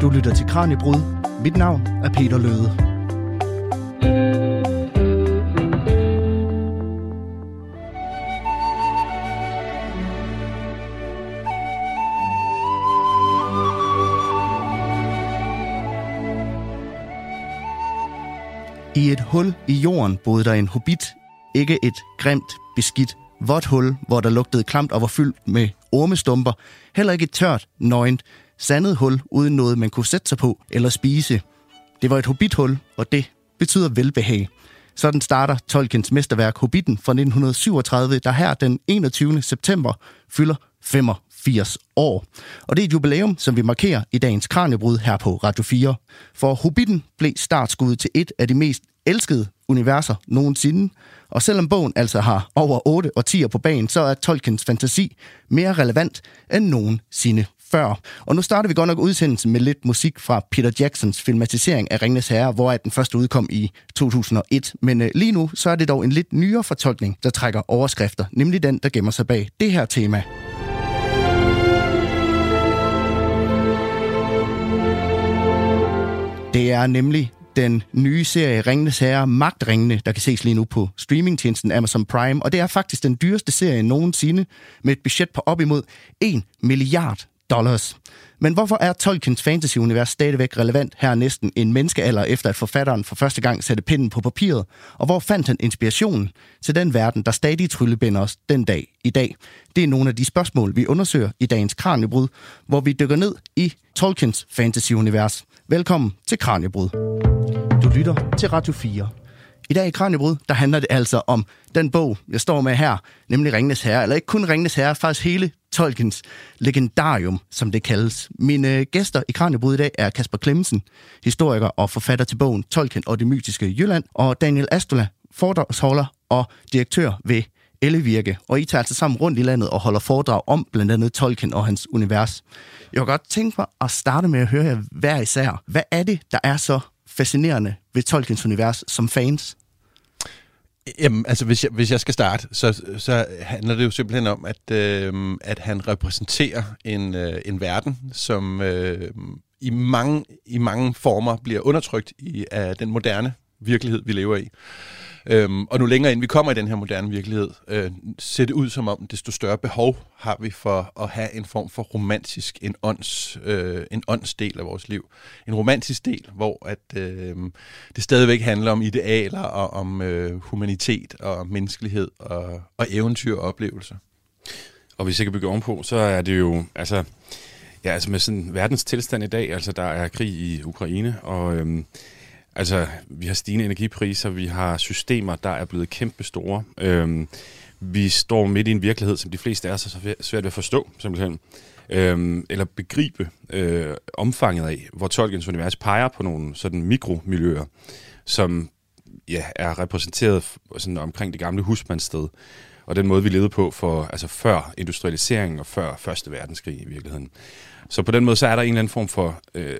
Du lytter til Kranjebrud. Mit navn er Peter Løde. I et hul i jorden boede der en hobbit. Ikke et grimt, beskidt, vådt hul, hvor der lugtede klamt og var fyldt med ormestumper. Heller ikke et tørt, nøgent, sandet hul uden noget, man kunne sætte sig på eller spise. Det var et hobbithul, og det betyder velbehag. Sådan starter Tolkiens mesterværk Hobbiten fra 1937, der her den 21. september fylder 85 år. Og det er et jubilæum, som vi markerer i dagens Kranjebrud her på Radio 4. For Hobbiten blev startskuddet til et af de mest elskede universer nogensinde. Og selvom bogen altså har over 8 og 10 på banen, så er Tolkiens fantasi mere relevant end nogensinde før. Og nu starter vi godt nok udsendelsen med lidt musik fra Peter Jacksons filmatisering af Ringnes Herre, hvor den første udkom i 2001. Men øh, lige nu så er det dog en lidt nyere fortolkning, der trækker overskrifter, nemlig den, der gemmer sig bag det her tema. Det er nemlig den nye serie Ringenes Herre, Magtringene, der kan ses lige nu på streamingtjenesten Amazon Prime. Og det er faktisk den dyreste serie nogensinde, med et budget på op imod 1 milliard dollars. Men hvorfor er Tolkiens fantasy-univers stadigvæk relevant her næsten en menneskealder, efter at forfatteren for første gang satte pinden på papiret? Og hvor fandt han inspirationen til den verden, der stadig tryllebinder os den dag i dag? Det er nogle af de spørgsmål, vi undersøger i dagens Kranjebrud, hvor vi dykker ned i Tolkiens fantasy-univers. Velkommen til Kranjebrud. Du lytter til Radio 4. I dag i Kranjebrud, der handler det altså om den bog, jeg står med her, nemlig Ringnes Herre. Eller ikke kun Ringnes Herre, faktisk hele Tolkiens legendarium, som det kaldes. Mine gæster i Kranjebrud i dag er Kasper Klemmensen, historiker og forfatter til bogen Tolkien og det mytiske Jylland, og Daniel Astola, foredragsholder og direktør ved Ellevirke. Og I tager altså sammen rundt i landet og holder foredrag om blandt andet Tolkien og hans univers. Jeg vil godt tænke mig at starte med at høre jer hver især. Hvad er det, der er så fascinerende ved Tolkiens univers som fans? Jamen, altså hvis jeg, hvis jeg skal starte, så, så handler det jo simpelthen om, at, øh, at han repræsenterer en, øh, en verden, som øh, i, mange, i mange former bliver undertrykt i, af den moderne virkelighed, vi lever i. Øhm, og nu længere ind vi kommer i den her moderne virkelighed, øh, ser det ud som om, desto større behov har vi for at have en form for romantisk, en, ånds, øh, en åndsdel af vores liv. En romantisk del, hvor at, øh, det stadigvæk handler om idealer og om øh, humanitet og menneskelighed og, og eventyr og oplevelser. Og hvis jeg kan bygge ovenpå, så er det jo, altså, ja, altså med sådan verdens tilstand i dag, altså der er krig i Ukraine, og øhm, Altså, vi har stigende energipriser, vi har systemer, der er blevet kæmpe store. Øhm, vi står midt i en virkelighed, som de fleste er så svært ved at forstå, simpelthen. Øhm, eller begribe øh, omfanget af, hvor Tolkiens univers peger på nogle sådan mikromiljøer, som ja, er repræsenteret sådan omkring det gamle husmandssted. Og den måde, vi levede på for, altså før industrialiseringen og før Første Verdenskrig i virkeligheden. Så på den måde, så er der en eller anden form for, øh,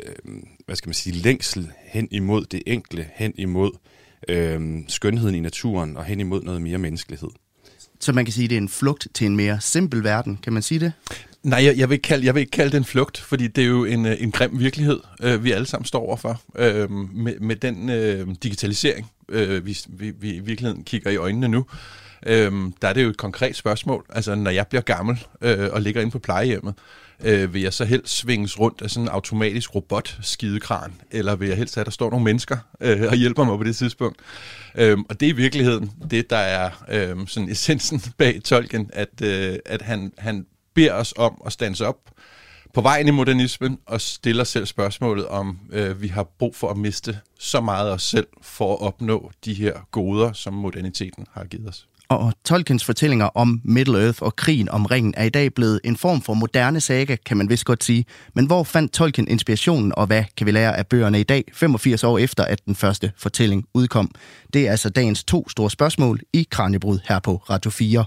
hvad skal man sige, længsel hen imod det enkle, hen imod øh, skønheden i naturen og hen imod noget mere menneskelighed. Så man kan sige, at det er en flugt til en mere simpel verden, kan man sige det? Nej, jeg, jeg, vil ikke kalde, jeg vil ikke kalde det en flugt, fordi det er jo en, øh, en grim virkelighed, øh, vi alle sammen står overfor. Øh, med, med den øh, digitalisering, øh, vi, vi, vi i virkeligheden kigger i øjnene nu, øh, Øhm, der er det jo et konkret spørgsmål. Altså, når jeg bliver gammel øh, og ligger inde på plejehjemmet, øh, vil jeg så helst svinges rundt af sådan en automatisk robot-skidekran, eller vil jeg helst have, at der står nogle mennesker øh, og hjælper mig på det tidspunkt. Øhm, og det er i virkeligheden det, der er øh, sådan essensen bag Tolkien, at, øh, at han, han beder os om at stands op på vejen i modernismen og stiller selv spørgsmålet om, øh, vi har brug for at miste så meget af os selv for at opnå de her goder, som moderniteten har givet os. Og Tolkiens fortællinger om Middle-earth og krigen om ringen er i dag blevet en form for moderne saga, kan man vist godt sige. Men hvor fandt Tolkien inspirationen, og hvad kan vi lære af bøgerne i dag, 85 år efter, at den første fortælling udkom? Det er altså dagens to store spørgsmål i Kranjebrud her på Radio 4.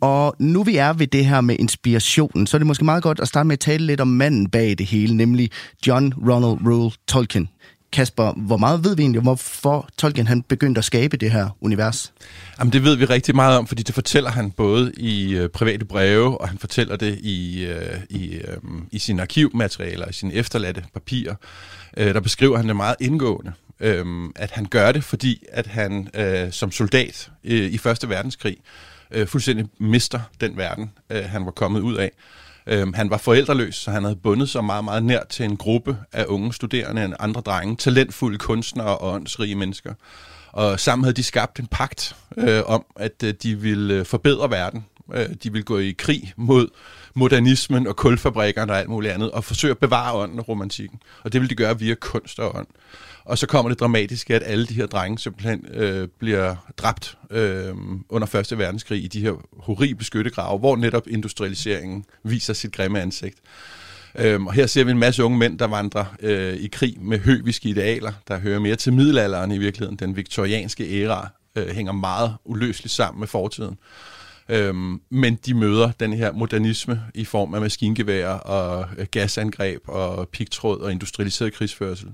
Og nu vi er ved det her med inspirationen, så er det måske meget godt at starte med at tale lidt om manden bag det hele, nemlig John Ronald Reuel Tolkien. Kasper, hvor meget ved vi egentlig, hvorfor Tolkien han begyndte at skabe det her univers? Jamen, det ved vi rigtig meget om, fordi det fortæller han både i øh, private breve, og han fortæller det i, øh, i, øh, i sine arkivmaterialer, i sine efterladte papirer. Øh, der beskriver han det meget indgående, øh, at han gør det, fordi at han øh, som soldat øh, i Første Verdenskrig øh, fuldstændig mister den verden, øh, han var kommet ud af. Øhm, han var forældreløs, så han havde bundet sig meget, meget nær til en gruppe af unge studerende og andre drenge, talentfulde kunstnere og åndsrige mennesker. Og sammen havde de skabt en pagt øh, om, at øh, de ville øh, forbedre verden. Øh, de vil gå i krig mod modernismen og kulfabrikkerne og alt muligt andet, og forsøge at bevare ånden og romantikken. Og det vil de gøre via kunst og ånd. Og så kommer det dramatiske, at alle de her drenge simpelthen øh, bliver dræbt øh, under Første Verdenskrig i de her horrible skyttegrave, hvor netop industrialiseringen viser sit grimme ansigt. Øhm, og her ser vi en masse unge mænd, der vandrer øh, i krig med høviske idealer, der hører mere til middelalderen i virkeligheden. Den viktorianske æra øh, hænger meget uløseligt sammen med fortiden. Øhm, men de møder den her modernisme i form af maskingevær og øh, gasangreb og pigtråd og industrialiseret krigsførsel.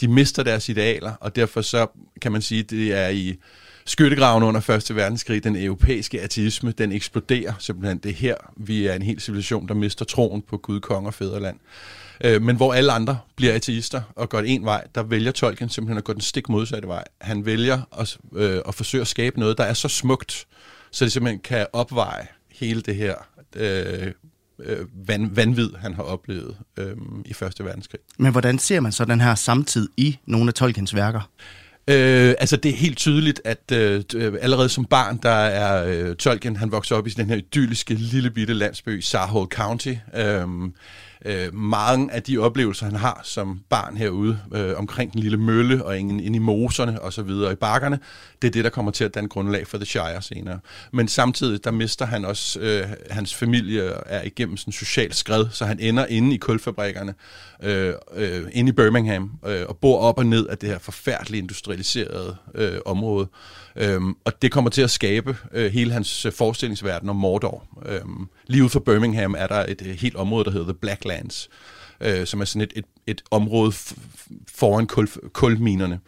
De mister deres idealer, og derfor så kan man sige, at det er i skyttegraven under 1. verdenskrig, den europæiske ateisme, den eksploderer simpelthen. Det er her, vi er en hel civilisation, der mister troen på Gud, kong og fædreland. Øh, men hvor alle andre bliver ateister og går en vej, der vælger Tolkien simpelthen at gå den stik modsatte vej. Han vælger at, øh, at forsøge at skabe noget, der er så smukt, så det simpelthen kan opveje hele det her øh, øh, van, vanvid, han har oplevet øh, i Første Verdenskrig. Men hvordan ser man så den her samtid i nogle af Tolkiens værker? Øh, altså det er helt tydeligt, at øh, allerede som barn, der er øh, Tolkien, han vokser op i den her idylliske lille bitte landsby, Sarhold County. Øh, øh, mange af de oplevelser, han har som barn herude, øh, omkring den lille mølle og inde, inde i moserne og så videre i bakkerne, det er det, der kommer til at danne grundlag for The Shire senere. Men samtidig, der mister han også, øh, hans familie er igennem sådan en social skred, så han ender inde i kulfabrikkerne, øh, øh, inde i Birmingham, øh, og bor op og ned af det her forfærdelige industrialiserede øh, område. Øhm, og det kommer til at skabe øh, hele hans øh, forestillingsverden om Mordor. Øhm, lige ud for Birmingham er der et, øh, helt område, der hedder The Blacklands, øh, som er sådan et, et, et område foran kul, kulminerne.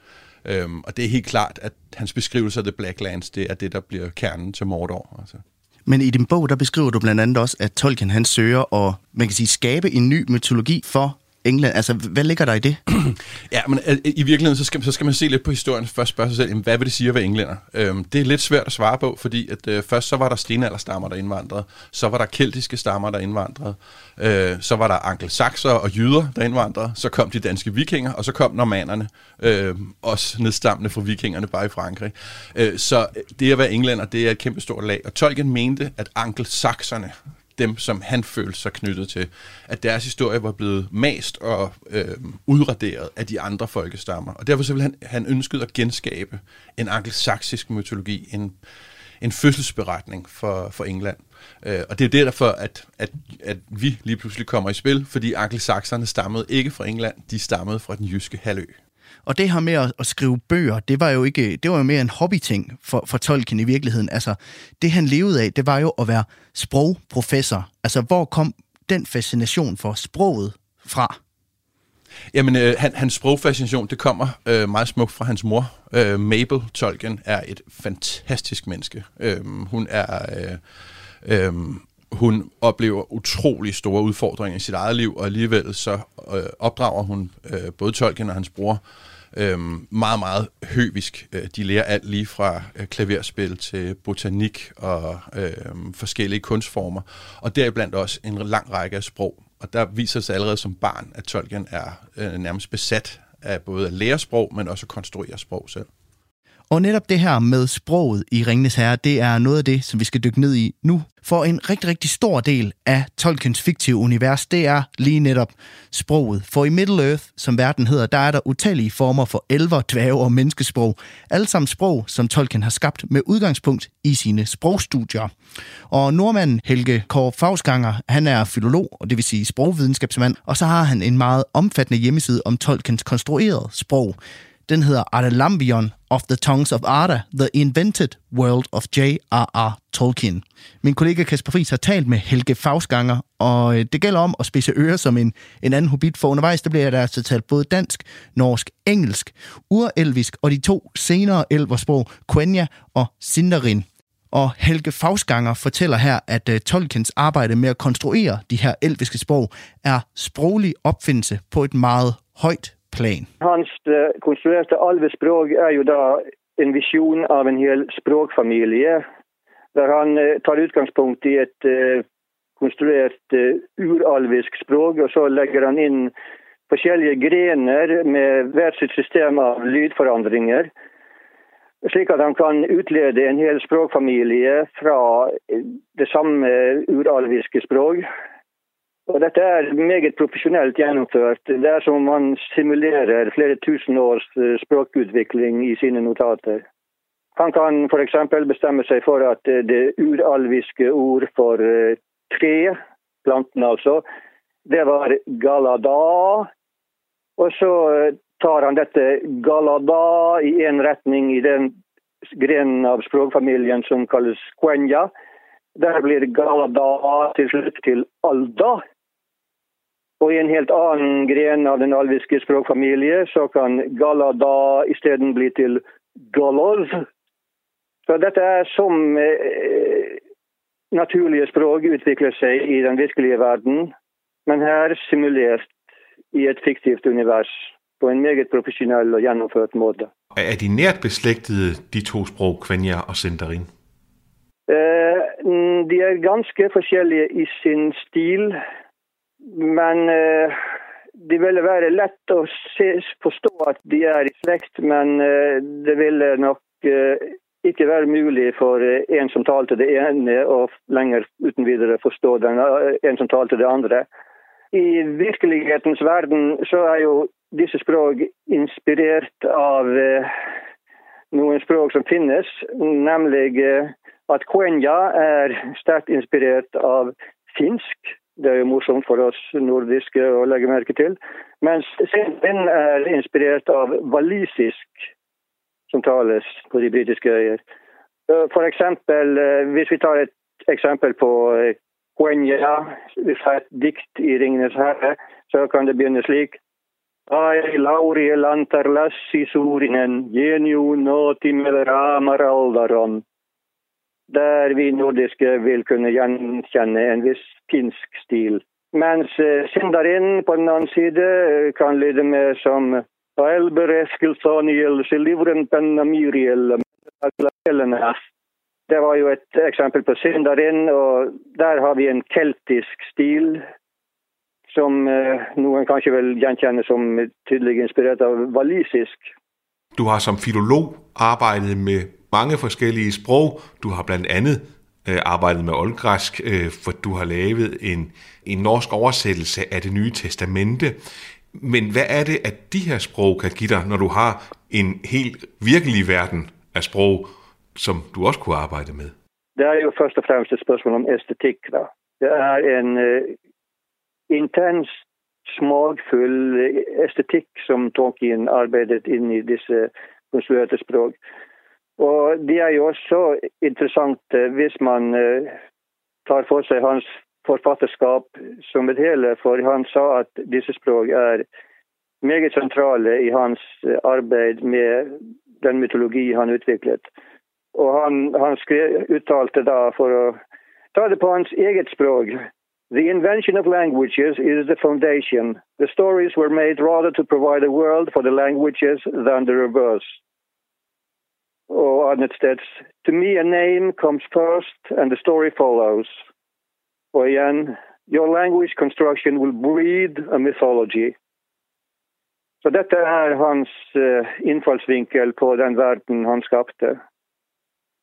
Øhm, og det er helt klart, at hans beskrivelse af The Blacklands, det er det, der bliver kernen til Mordor. Altså. Men i din bog, der beskriver du blandt andet også, at Tolkien han søger at man kan sige, skabe en ny mytologi for England? Altså, hvad ligger der i det? ja, men øh, i virkeligheden, så skal, så skal man se lidt på historien. Først spørge sig selv, jamen, hvad vil det sige at være englænder? Øhm, det er lidt svært at svare på, fordi at, øh, først så var der stenalderstammer, der indvandrede. Så var der keltiske stammer, der indvandrede. Øh, så var der angelsakser og jyder, der indvandrede. Så kom de danske vikinger, og så kom normannerne. Øh, også nedstammende fra vikingerne, bare i Frankrig. Øh, så det at være englænder, det er et kæmpe stort lag. Og Tolkien mente, at angelsakserne, dem, som han følte sig knyttet til, at deres historie var blevet mast og øh, udraderet af de andre folkestammer. Og derfor så ville han, han ønsket at genskabe en angelsaksisk mytologi, en, en fødselsberetning for, for England. Øh, og det er jo derfor, at, at, at vi lige pludselig kommer i spil, fordi angelsakserne stammede ikke fra England, de stammede fra den jyske halvø. Og det her med at, at skrive bøger, det var jo ikke, det var jo mere en hobbyting for, for Tolkien i virkeligheden. Altså, det han levede af, det var jo at være sprogprofessor. Altså, hvor kom den fascination for sproget fra? Jamen, øh, han, hans sprogfascination, det kommer øh, meget smukt fra hans mor. Øh, Mabel Tolkien er et fantastisk menneske. Øh, hun er... Øh, øh, hun oplever utrolig store udfordringer i sit eget liv, og alligevel så øh, opdrager hun øh, både Tolkien og hans bror øh, Øhm, meget, meget høvisk. Øh, de lærer alt lige fra øh, klaverspil til botanik og øh, forskellige kunstformer, og deriblandt også en lang række af sprog. Og der viser sig allerede som barn, at Tolkien er øh, nærmest besat af både at lære sprog, men også at konstruere sprog selv. Og netop det her med sproget i Ringnes Herre, det er noget af det, som vi skal dykke ned i nu. For en rigtig, rigtig stor del af Tolkiens fiktive univers, det er lige netop sproget. For i Middle-earth, som verden hedder, der er der utallige former for elver, dværge og menneskesprog. Alle sammen sprog, som Tolkien har skabt med udgangspunkt i sine sprogstudier. Og nordmanden Helge Kåre Fausganger, han er filolog, og det vil sige sprogvidenskabsmand, og så har han en meget omfattende hjemmeside om Tolkiens konstruerede sprog. Den hedder Adelambion of the Tongues of Arda, The Invented World of J.R.R. Tolkien. Min kollega Kasper Friis har talt med Helge Fausganger, og øh, det gælder om at spidse ører som en, en anden hobbit, for undervejs der bliver der altså talt både dansk, norsk, engelsk, urelvisk og de to senere elversprog, Quenya og Sindarin. Og Helge Fausganger fortæller her, at uh, Tolkiens arbejde med at konstruere de her elviske sprog er sproglig opfindelse på et meget højt plan. Hans eh, uh, konstruerte alvesprog er jo da en vision av en hel språkfamilie, der han uh, tar utgangspunkt i et uh, konstruert uralvisk språk, og så legger han inn forskjellige grener med hvert sitt system av lydforandringer slik at han kan utlede en hel språkfamilie fra det samme uralviske språk. Og dette er meget profesjonelt gjennomført. Det er som man simulerer flere tusen års eh, språkutvikling i sine notater. Han kan f.eks. bestemme seg for at eh, det uralviske ord for eh, tre, planten altså, det var galada. Og så eh, tar han dette galada i én retning i den grenen av språkfamilien som kalles quenya. Der blir galada til slutt til alda. Og i en helt annen gren av den alviske språkfamilie så kan galada isteden bli til galoz. Så dette er som eh, naturlige språk utvikler seg i den virkelige verden, men her simulert i et fiktivt univers på en meget professionel og gjennomført måte. Er de nært beslægtede, de to sprog, Kvenja og Sindarin? Eh, de er ganske forskjellige i sin stil, men eh, det ville være lett å se, forstå at de er i slekt, men eh, det ville nok eh, ikke være mulig for en som talte det ene, og lenger uten videre forstå den, eh, en som talte det andre. I virkelighetens verden så er jo disse språk inspirert av eh, noen språk som finnes, nemlig eh, at quenya er sterkt inspirert av finsk. Det er jo morsomt for oss nordiske å legge merke til. Mens Sindin er inspirert av walisisk, som tales på de britiske øyer. Eh, for eksempel, eh, hvis vi tar et eksempel på eh, quenya, hvis det er et dikt i 'Ringenes herre', så kan det begynne slik. Ai lauri lantar lassi suurinen, geniu notimel ramar aldaron. Der vi nordiske vil kunne gjenkjenne en viss finsk stil. Mens eh, Sindarin på den annen side eh, kan lyde med som Det var jo et eksempel på Sindarin, og der har vi en keltisk stil som eh, noen kanskje vil gjenkjenne som tydelig inspirert av walisisk. Du har som filolog arbejdet med mange forskellige sprog. Du har blandt andet øh, arbejdet med oldgræsk, øh, for du har lavet en, en norsk oversættelse af det nye testamente. Men hvad er det, at de her sprog kan give dig, når du har en helt virkelig verden af sprog, som du også kunne arbejde med? Det er jo først og fremmest et spørgsmål om æstetik. Da. Det er en øh, intens, smagfuld øh, æstetik, som Tolkien arbejdet ind i disse konstruerede sprog. Og det er jo også interessant eh, hvis man eh, tar for seg hans forfatterskap som et hele, for han sa at disse språk er meget sentrale i hans eh, arbeid med den mytologi han utviklet. Og han, han skrev, uttalte da, for å ta det på hans eget språk The invention of languages is the foundation. The stories were made rather to provide a world for the languages than the reverse. Or on to me a name comes first and the story follows. Oh, or igjen, your language construction will breed a mythology. Så dette er hans uh, innfallsvinkel på den verden han skapte.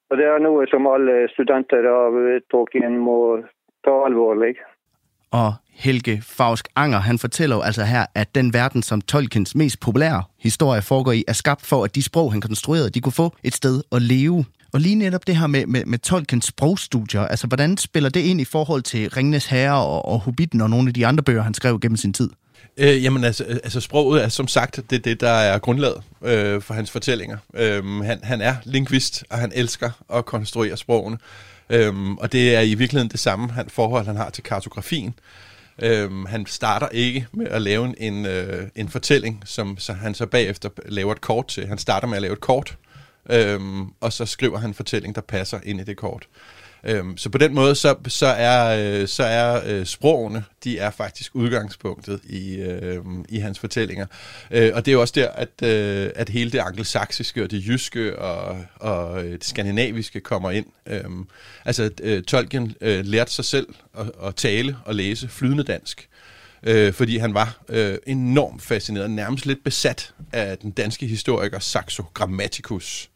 Og det er noe som alle studenter av Tolkien må ta alvorlig. Og Helge Fausk Anger, han fortæller jo altså her, at den verden, som Tolkiens mest populære historie foregår i, er skabt for, at de sprog, han konstruerede, de kunne få et sted at leve. Og lige netop det her med, med, med Tolkiens sprogstudier, altså hvordan spiller det ind i forhold til Ringnes Herre og, og Hobbiten og nogle af de andre bøger, han skrev gennem sin tid? Øh, jamen altså, altså, sproget er som sagt det, det der er grundlaget øh, for hans fortællinger. Øh, han, han er lingvist, og han elsker at konstruere sprogene. Øhm, og det er i virkeligheden det samme han, forhold, han har til kartografien. Øhm, han starter ikke med at lave en, øh, en fortælling, som så han så bagefter laver et kort til. Han starter med at lave et kort, øhm, og så skriver han en fortælling, der passer ind i det kort. Øhm, så på den måde, så, så er, øh, så er øh, sprogene, de er faktisk udgangspunktet i, øh, i hans fortællinger. Øh, og det er jo også der, at, øh, at hele det angelsaksiske og det jyske og, og øh, det skandinaviske kommer ind. Øhm, altså, øh, Tolkien øh, lærte sig selv at, at tale og læse flydende dansk øh, fordi han var øh, enormt fascineret, nærmest lidt besat af den danske historiker Saxo Grammaticus.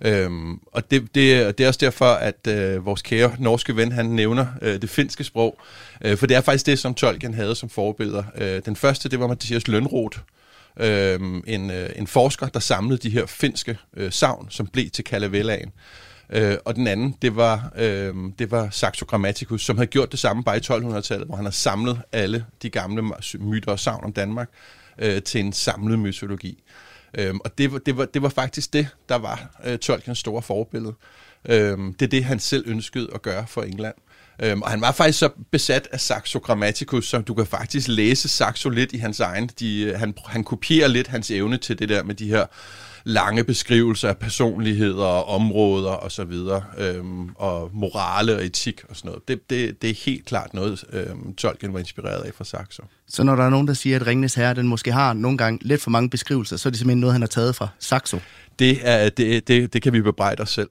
Øhm, og det, det, det er også derfor, at øh, vores kære norske ven, han nævner øh, det finske sprog, øh, for det er faktisk det, som Tolkien havde som forbilleder. Øh, den første, det var Mathias Lønroth, øh, en, øh, en forsker, der samlede de her finske øh, savn, som blev til Kalevellaen. Øh, og den anden, det var, øh, det var Saxo Grammaticus, som havde gjort det samme bare i 1200-tallet, hvor han har samlet alle de gamle myter og savn om Danmark øh, til en samlet mytologi. Øhm, og det, var, det, var, det var faktisk det, der var øh, Tolkiens store forbillede. Øhm, det er det, han selv ønskede at gøre for England. Øhm, og han var faktisk så besat af Saxo Grammaticus, så du kan faktisk læse Saxo lidt i hans egen. De, øh, han, han kopierer lidt hans evne til det der med de her lange beskrivelser af personligheder og områder og så videre, øhm, og morale og etik og sådan noget. Det, det, det er helt klart noget, øhm, Tolkien var inspireret af fra Saxo. Så når der er nogen, der siger, at Ringnes Herre, den måske har nogle gange lidt for mange beskrivelser, så er det simpelthen noget, han har taget fra Saxo? Det, er, det, det, det kan vi bebrejde os selv.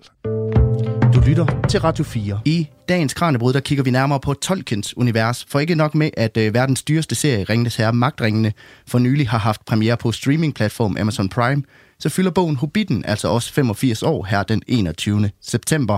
Du lytter til Radio 4. I dagens Kranjebrud, der kigger vi nærmere på Tolkiens univers. For ikke nok med, at øh, verdens dyreste serie, Ringnes Herre Magtringene, for nylig har haft premiere på streamingplatform Amazon Prime, så fylder bogen Hobbiten altså også 85 år her den 21. september.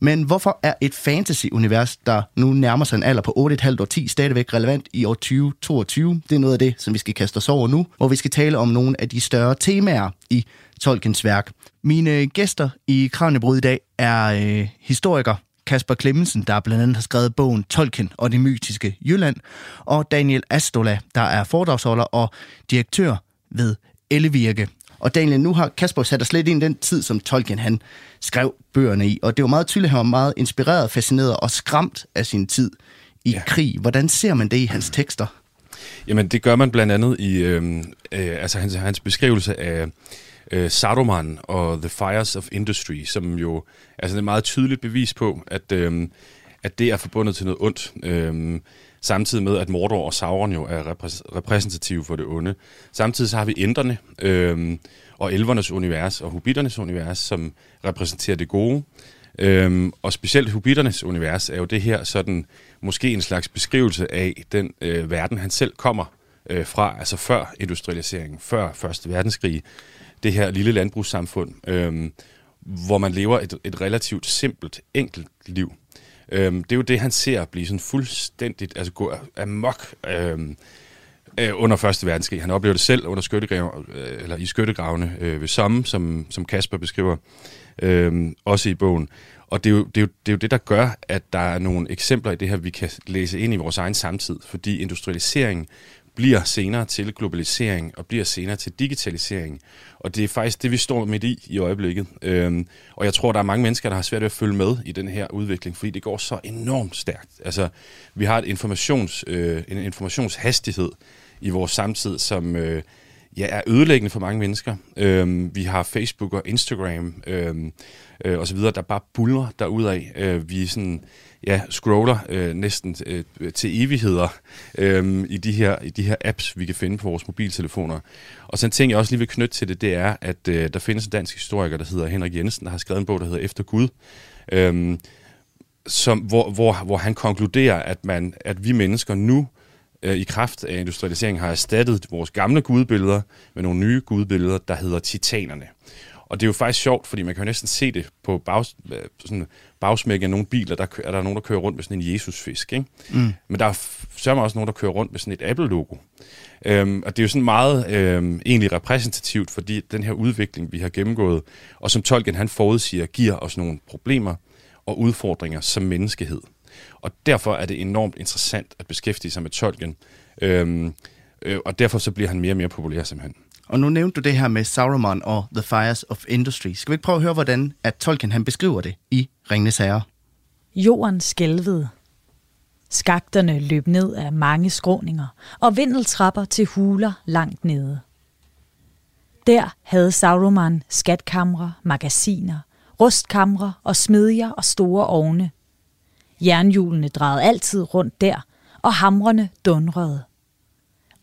Men hvorfor er et fantasy-univers, der nu nærmer sig en alder på 8,5 år 10, stadigvæk relevant i år 2022? Det er noget af det, som vi skal kaste os over nu, hvor vi skal tale om nogle af de større temaer i Tolkiens værk. Mine gæster i Kranjebrud i dag er øh, historiker Kasper Klemmensen, der blandt andet har skrevet bogen Tolkien og det mytiske Jylland, og Daniel Astola, der er foredragsholder og direktør ved Ellevirke. Og Daniel, nu har Kasper sat os lidt ind i den tid, som Tolkien han skrev bøgerne i. Og det var meget tydeligt, at han var meget inspireret, fascineret og skræmt af sin tid i ja. krig. Hvordan ser man det i hans tekster? Jamen, det gør man blandt andet i øh, øh, altså hans, hans beskrivelse af øh, Saruman og The Fires of Industry, som jo altså, er et meget tydeligt bevis på, at, øh, at det er forbundet til noget ondt. Øh, samtidig med, at Mordor og Sauron jo er repræsentative for det onde. Samtidig så har vi Inderne øh, og Elvernes univers og Hobbiternes univers, som repræsenterer det gode. Øhm, og specielt Hobbiternes univers er jo det her sådan, måske en slags beskrivelse af den øh, verden, han selv kommer øh, fra, altså før industrialiseringen, før Første Verdenskrig, det her lille landbrugssamfund, øh, hvor man lever et, et relativt simpelt, enkelt liv. Øhm, det er jo det, han ser blive sådan fuldstændigt, altså gå amok øhm, øh, under Første Verdenskrig. Han oplever det selv under skyttegrav, øh, eller i skyttegravene øh, ved Somme, som, som Kasper beskriver, øh, også i bogen. Og det er, jo, det, er jo, det er jo det, der gør, at der er nogle eksempler i det her, vi kan læse ind i vores egen samtid, fordi industrialiseringen bliver senere til globalisering og bliver senere til digitalisering. Og det er faktisk det, vi står midt i i øjeblikket. Øhm, og jeg tror, der er mange mennesker, der har svært ved at følge med i den her udvikling, fordi det går så enormt stærkt. Altså, vi har et informations, øh, en informationshastighed i vores samtid, som øh, ja, er ødelæggende for mange mennesker. Øhm, vi har Facebook og Instagram øhm, øh, og så videre, der bare buller derudad. Øh, vi er sådan ja, scroller øh, næsten øh, til evigheder øh, i, de her, i de her apps, vi kan finde på vores mobiltelefoner. Og så en ting, jeg også lige vil knytte til det, det er, at øh, der findes en dansk historiker, der hedder Henrik Jensen, der har skrevet en bog, der hedder Efter Gud, øh, som, hvor, hvor, hvor han konkluderer, at, man, at vi mennesker nu øh, i kraft af industrialisering har erstattet vores gamle gudbilleder med nogle nye gudbilleder, der hedder titanerne. Og det er jo faktisk sjovt, fordi man kan jo næsten se det på bag, øh, sådan bagsmæk af nogle biler, der er der nogen, der kører rundt med sådan en Jesusfisk. Ikke? Mm. Men der er sørger også nogen, der kører rundt med sådan et Apple-logo. Øhm, og det er jo sådan meget øhm, egentlig repræsentativt, fordi den her udvikling, vi har gennemgået, og som Tolkien han forudsiger, giver os nogle problemer og udfordringer som menneskehed. Og derfor er det enormt interessant at beskæftige sig med Tolkien. Øhm, Øh, og derfor så bliver han mere og mere populær simpelthen. Og nu nævnte du det her med Sauron og The Fires of Industry. Skal vi ikke prøve at høre, hvordan at Tolkien han beskriver det i Ringnes Herre? Jorden skælvede. Skakterne løb ned af mange skråninger og vindeltrapper til huler langt nede. Der havde Sauron skatkamre, magasiner, rustkamre og smedjer og store ovne. Jernhjulene drejede altid rundt der, og hamrene dundrede.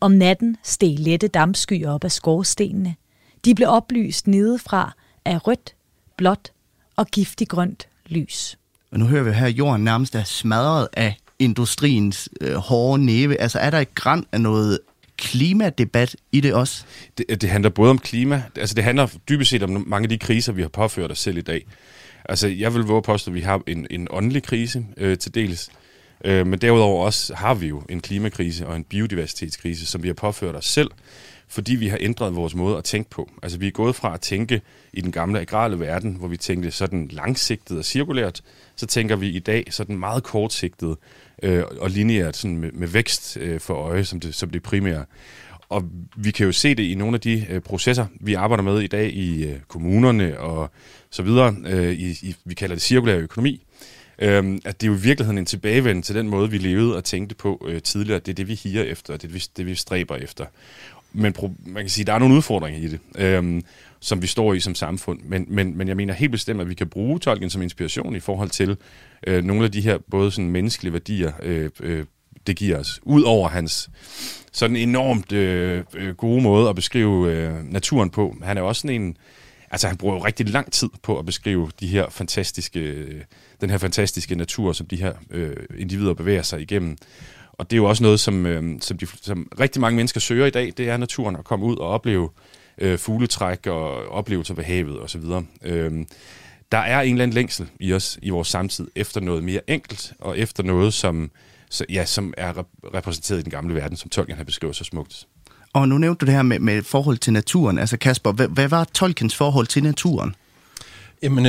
Om natten steg lette dampskyer op af skorstenene. De blev oplyst nedefra af rødt, blåt og giftig grønt lys. Og nu hører vi her, at jorden nærmest er smadret af industriens øh, hårde næve. Altså er der et græn af noget klimadebat i det også? Det, det handler både om klima, altså det handler dybest set om mange af de kriser, vi har påført os selv i dag. Altså jeg vil våge at påstå, at vi har en, en åndelig krise øh, til dels, øh, men derudover også har vi jo en klimakrise og en biodiversitetskrise, som vi har påført os selv, fordi vi har ændret vores måde at tænke på. Altså vi er gået fra at tænke i den gamle agrale verden, hvor vi tænkte sådan langsigtet og cirkulært, så tænker vi i dag sådan meget kortsigtet øh, og lineært sådan med, med vækst øh, for øje som det, som det primære. Og vi kan jo se det i nogle af de øh, processer, vi arbejder med i dag i øh, kommunerne og så videre. Øh, i, i, vi kalder det cirkulær økonomi. Øhm, at det er jo i virkeligheden en tilbagevendelse til den måde, vi levede og tænkte på øh, tidligere. Det er det, vi higer efter, det er det, det, vi stræber efter. Men man kan sige, at der er nogle udfordringer i det. øhm, som vi står i som samfund. Men, men, men jeg mener helt bestemt, at vi kan bruge tolken som inspiration i forhold til øh, nogle af de her både sådan menneskelige værdier, øh, øh, det giver os. Udover hans sådan enormt øh, øh, gode måde at beskrive øh, naturen på. Han er også sådan en... Altså, han bruger jo rigtig lang tid på at beskrive de her fantastiske, øh, den her fantastiske natur, som de her øh, individer bevæger sig igennem. Og det er jo også noget, som, øh, som, de, som rigtig mange mennesker søger i dag, det er naturen at komme ud og opleve øh, fugletræk og oplevelser ved havet osv. Øh, der er en eller anden længsel i os, i vores samtid, efter noget mere enkelt, og efter noget, som, så, ja, som er repræsenteret i den gamle verden, som Tolkien har beskrevet så smukt. Og nu nævnte du det her med, med forhold til naturen. Altså Kasper, hvad, hvad var Tolkiens forhold til naturen? Jamen,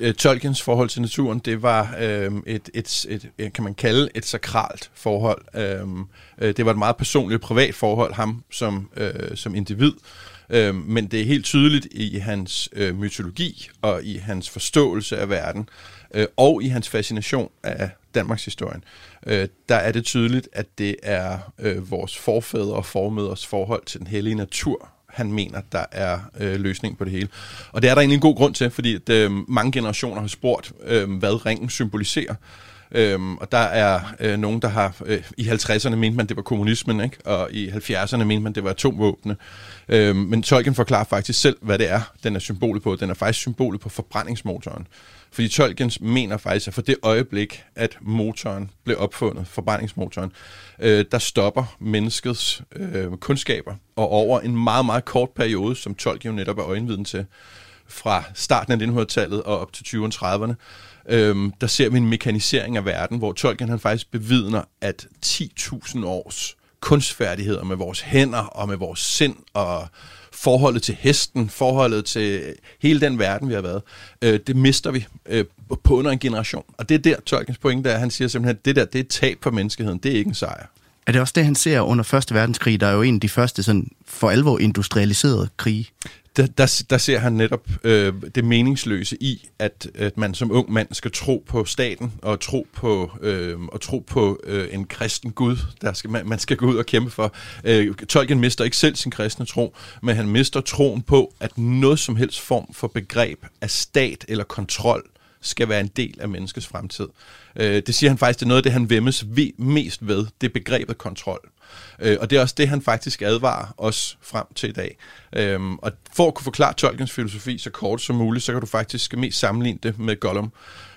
øh, Tolkiens forhold til naturen, det var øh, et, et, et, kan man kalde et sakralt forhold. Øh, øh, det var et meget personligt, privat forhold, ham som, øh, som individ. Øh, men det er helt tydeligt i hans øh, mytologi og i hans forståelse af verden øh, og i hans fascination af Danmarks historien. Øh, der er det tydeligt, at det er øh, vores forfædre og formøders forhold til den hellige natur, han mener, der er øh, løsning på det hele. Og det er der egentlig en god grund til, fordi at, øh, mange generationer har spurgt, øh, hvad ringen symboliserer. Øhm, og der er øh, nogen, der har... Øh, I 50'erne mente man, det var kommunismen, ikke? og i 70'erne mente man, det var atomvåbne. Øhm, men Tolkien forklarer faktisk selv, hvad det er, den er symbolet på. Den er faktisk symbolet på forbrændingsmotoren. Fordi Tolkien mener faktisk, at for det øjeblik, at motoren blev opfundet, forbrændingsmotoren, øh, der stopper menneskets øh, kundskaber. Og over en meget, meget kort periode, som Tolkien netop er øjenviden til, fra starten af 1900-tallet og op til 20'erne og 30'erne, øhm, der ser vi en mekanisering af verden, hvor Tolkien han faktisk bevidner, at 10.000 års kunstfærdigheder med vores hænder og med vores sind og forholdet til hesten, forholdet til hele den verden, vi har været, øh, det mister vi øh, på under en generation. Og det er der Tolkiens pointe er, han siger simpelthen, at det der, det er et tab for menneskeheden, det er ikke en sejr. Er det også det, han ser under Første Verdenskrig, der er jo en af de første sådan, for alvor industrialiserede krige? der, der, der ser han netop øh, det meningsløse i, at, at man som ung mand skal tro på staten og tro på øh, og tro på øh, en kristen Gud, der skal man, man skal gå ud og kæmpe for. Øh, Tolkien mister ikke selv sin kristne tro, men han mister troen på, at noget som helst form for begreb af stat eller kontrol skal være en del af menneskets fremtid. Øh, det siger han faktisk, det er noget af det, han vemmes mest ved, det er begrebet kontrol. Øh, og det er også det, han faktisk advarer os frem til i dag. Øh, og for at kunne forklare Tolkiens filosofi så kort som muligt, så kan du faktisk mest sammenligne det med Gollum.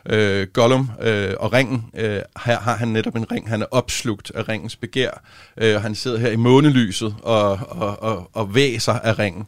Øh, Gollum øh, og ringen, øh, her har han netop en ring, han er opslugt af ringens begær, øh, og han sidder her i månelyset og, og, og, og væser af ringen.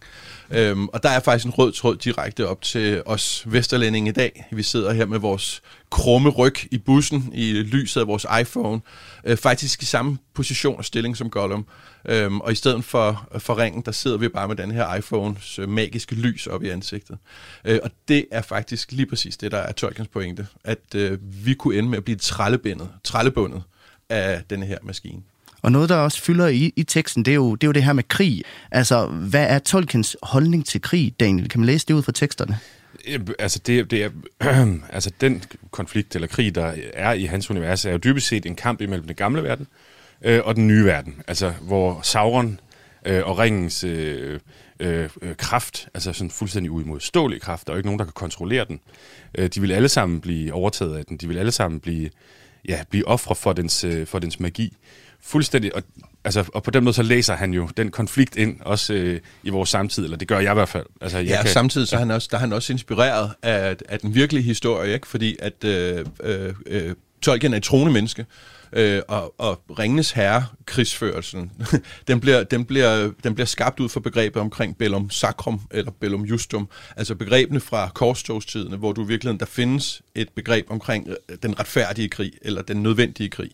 Øhm, og der er faktisk en rød tråd direkte op til os vesterlændinge i dag. Vi sidder her med vores krumme ryg i bussen i lyset af vores iPhone. Øh, faktisk i samme position og stilling som Gollum. Øhm, og i stedet for, for ringen, der sidder vi bare med den her iPhones øh, magiske lys op i ansigtet. Øh, og det er faktisk lige præcis det, der er Tolkiens pointe. At øh, vi kunne ende med at blive trællebindet, trællebundet af denne her maskine. Og noget, der også fylder i, i teksten, det er, jo, det er jo det her med krig. Altså, hvad er Tolkiens holdning til krig, Daniel? Kan man læse det ud fra teksterne? Altså, det, det er, altså, den konflikt eller krig, der er i hans univers, er jo dybest set en kamp imellem den gamle verden øh, og den nye verden. Altså, hvor Sauron øh, og ringens øh, øh, kraft, altså sådan fuldstændig uimodståelig kraft, der er jo ikke nogen, der kan kontrollere den. Øh, de vil alle sammen blive overtaget af den. De vil alle sammen blive, ja, blive ofre for dens, øh, for dens magi. Fuldstændig, og, altså, og på den måde så læser han jo den konflikt ind, også øh, i vores samtid, eller det gør jeg i hvert fald. Altså, jeg ja, kan, samtidig så er han også, der er han også inspireret af, af den virkelige historie, ikke? fordi at øh, øh, øh, Tolkien er et troende menneske, øh, og, og Ringenes Herre, krigsførelsen, den, bliver, den, bliver, den bliver skabt ud fra begrebet omkring Bellum Sacrum eller Bellum Justum, altså begrebene fra korstogstidene, hvor du i virkeligheden, der findes et begreb omkring øh, den retfærdige krig, eller den nødvendige krig.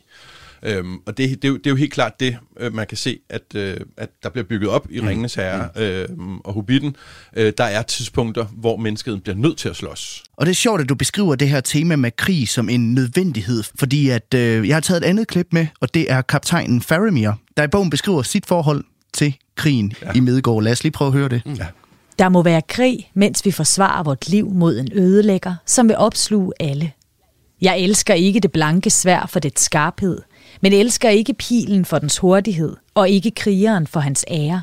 Øhm, og det, det, er jo, det er jo helt klart det, øh, man kan se, at, øh, at der bliver bygget op i mm. Ringenes Herre øh, og Hobbiten. Øh, der er tidspunkter, hvor mennesket bliver nødt til at slås. Og det er sjovt, at du beskriver det her tema med krig som en nødvendighed, fordi at øh, jeg har taget et andet klip med, og det er kaptajnen Faramir, der i bogen beskriver sit forhold til krigen ja. i Midgård. Lad os lige prøve at høre det. Ja. Der må være krig, mens vi forsvarer vort liv mod en ødelægger, som vil opsluge alle. Jeg elsker ikke det blanke svær for dets skarphed, men elsker ikke pilen for dens hurtighed, og ikke krigeren for hans ære.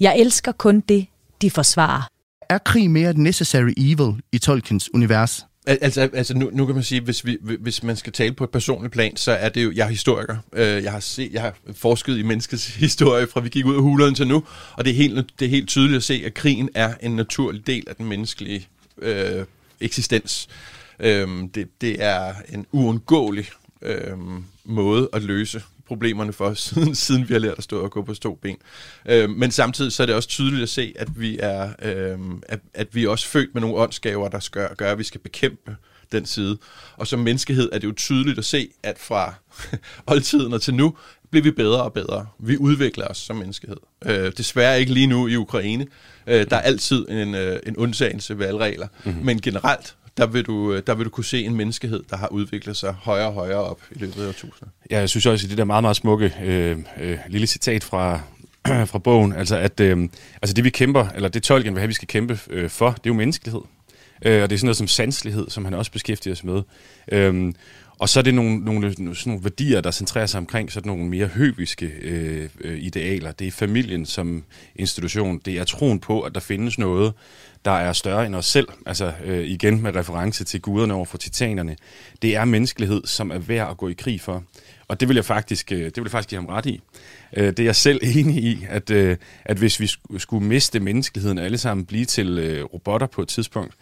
Jeg elsker kun det, de forsvarer. Er krig mere et necessary evil i Tolkiens univers? Altså, altså nu, nu kan man sige, hvis, vi, hvis man skal tale på et personligt plan, så er det jo, jeg er historiker. Øh, jeg har, set, jeg har forsket i menneskets historie, fra vi gik ud af hulerne til nu, og det er, helt, det er helt tydeligt at se, at krigen er en naturlig del af den menneskelige øh, eksistens. Øh, det, det er en uundgåelig øh, måde at løse problemerne for, siden, siden vi har lært at stå og gå på to ben. Øh, men samtidig så er det også tydeligt at se, at vi er, øh, at, at vi er også født med nogle åndsgaver, der skal, gør, at vi skal bekæmpe den side. Og som menneskehed er det jo tydeligt at se, at fra oldtiden og til nu, bliver vi bedre og bedre. Vi udvikler os som menneskehed. Øh, desværre ikke lige nu i Ukraine. Øh, der er altid en, øh, en undtagelse ved alle regler. Mm-hmm. Men generelt, der vil, du, øh, der vil du kunne se en menneskehed, der har udviklet sig højere og højere op i løbet af årtusinder. Ja, jeg synes også, at det der meget, meget smukke øh, øh, lille citat fra, fra bogen, altså at øh, altså det vi kæmper, eller det Tolkien vil have, vi skal kæmpe øh, for, det er jo menneskelighed. Øh, og det er sådan noget som sanslighed, som han også beskæftiger sig med. Øh, og så er det nogle, nogle, sådan nogle værdier, der centrerer sig omkring sådan nogle mere høviske øh, øh, idealer. Det er familien som institution. Det er troen på, at der findes noget, der er større end os selv. Altså øh, igen med reference til guderne over for titanerne. Det er menneskelighed, som er værd at gå i krig for. Og det vil jeg faktisk, øh, det vil jeg faktisk give ham ret i. Øh, det er jeg selv enig i, at, øh, at hvis vi skulle miste menneskeligheden alle sammen blive til øh, robotter på et tidspunkt,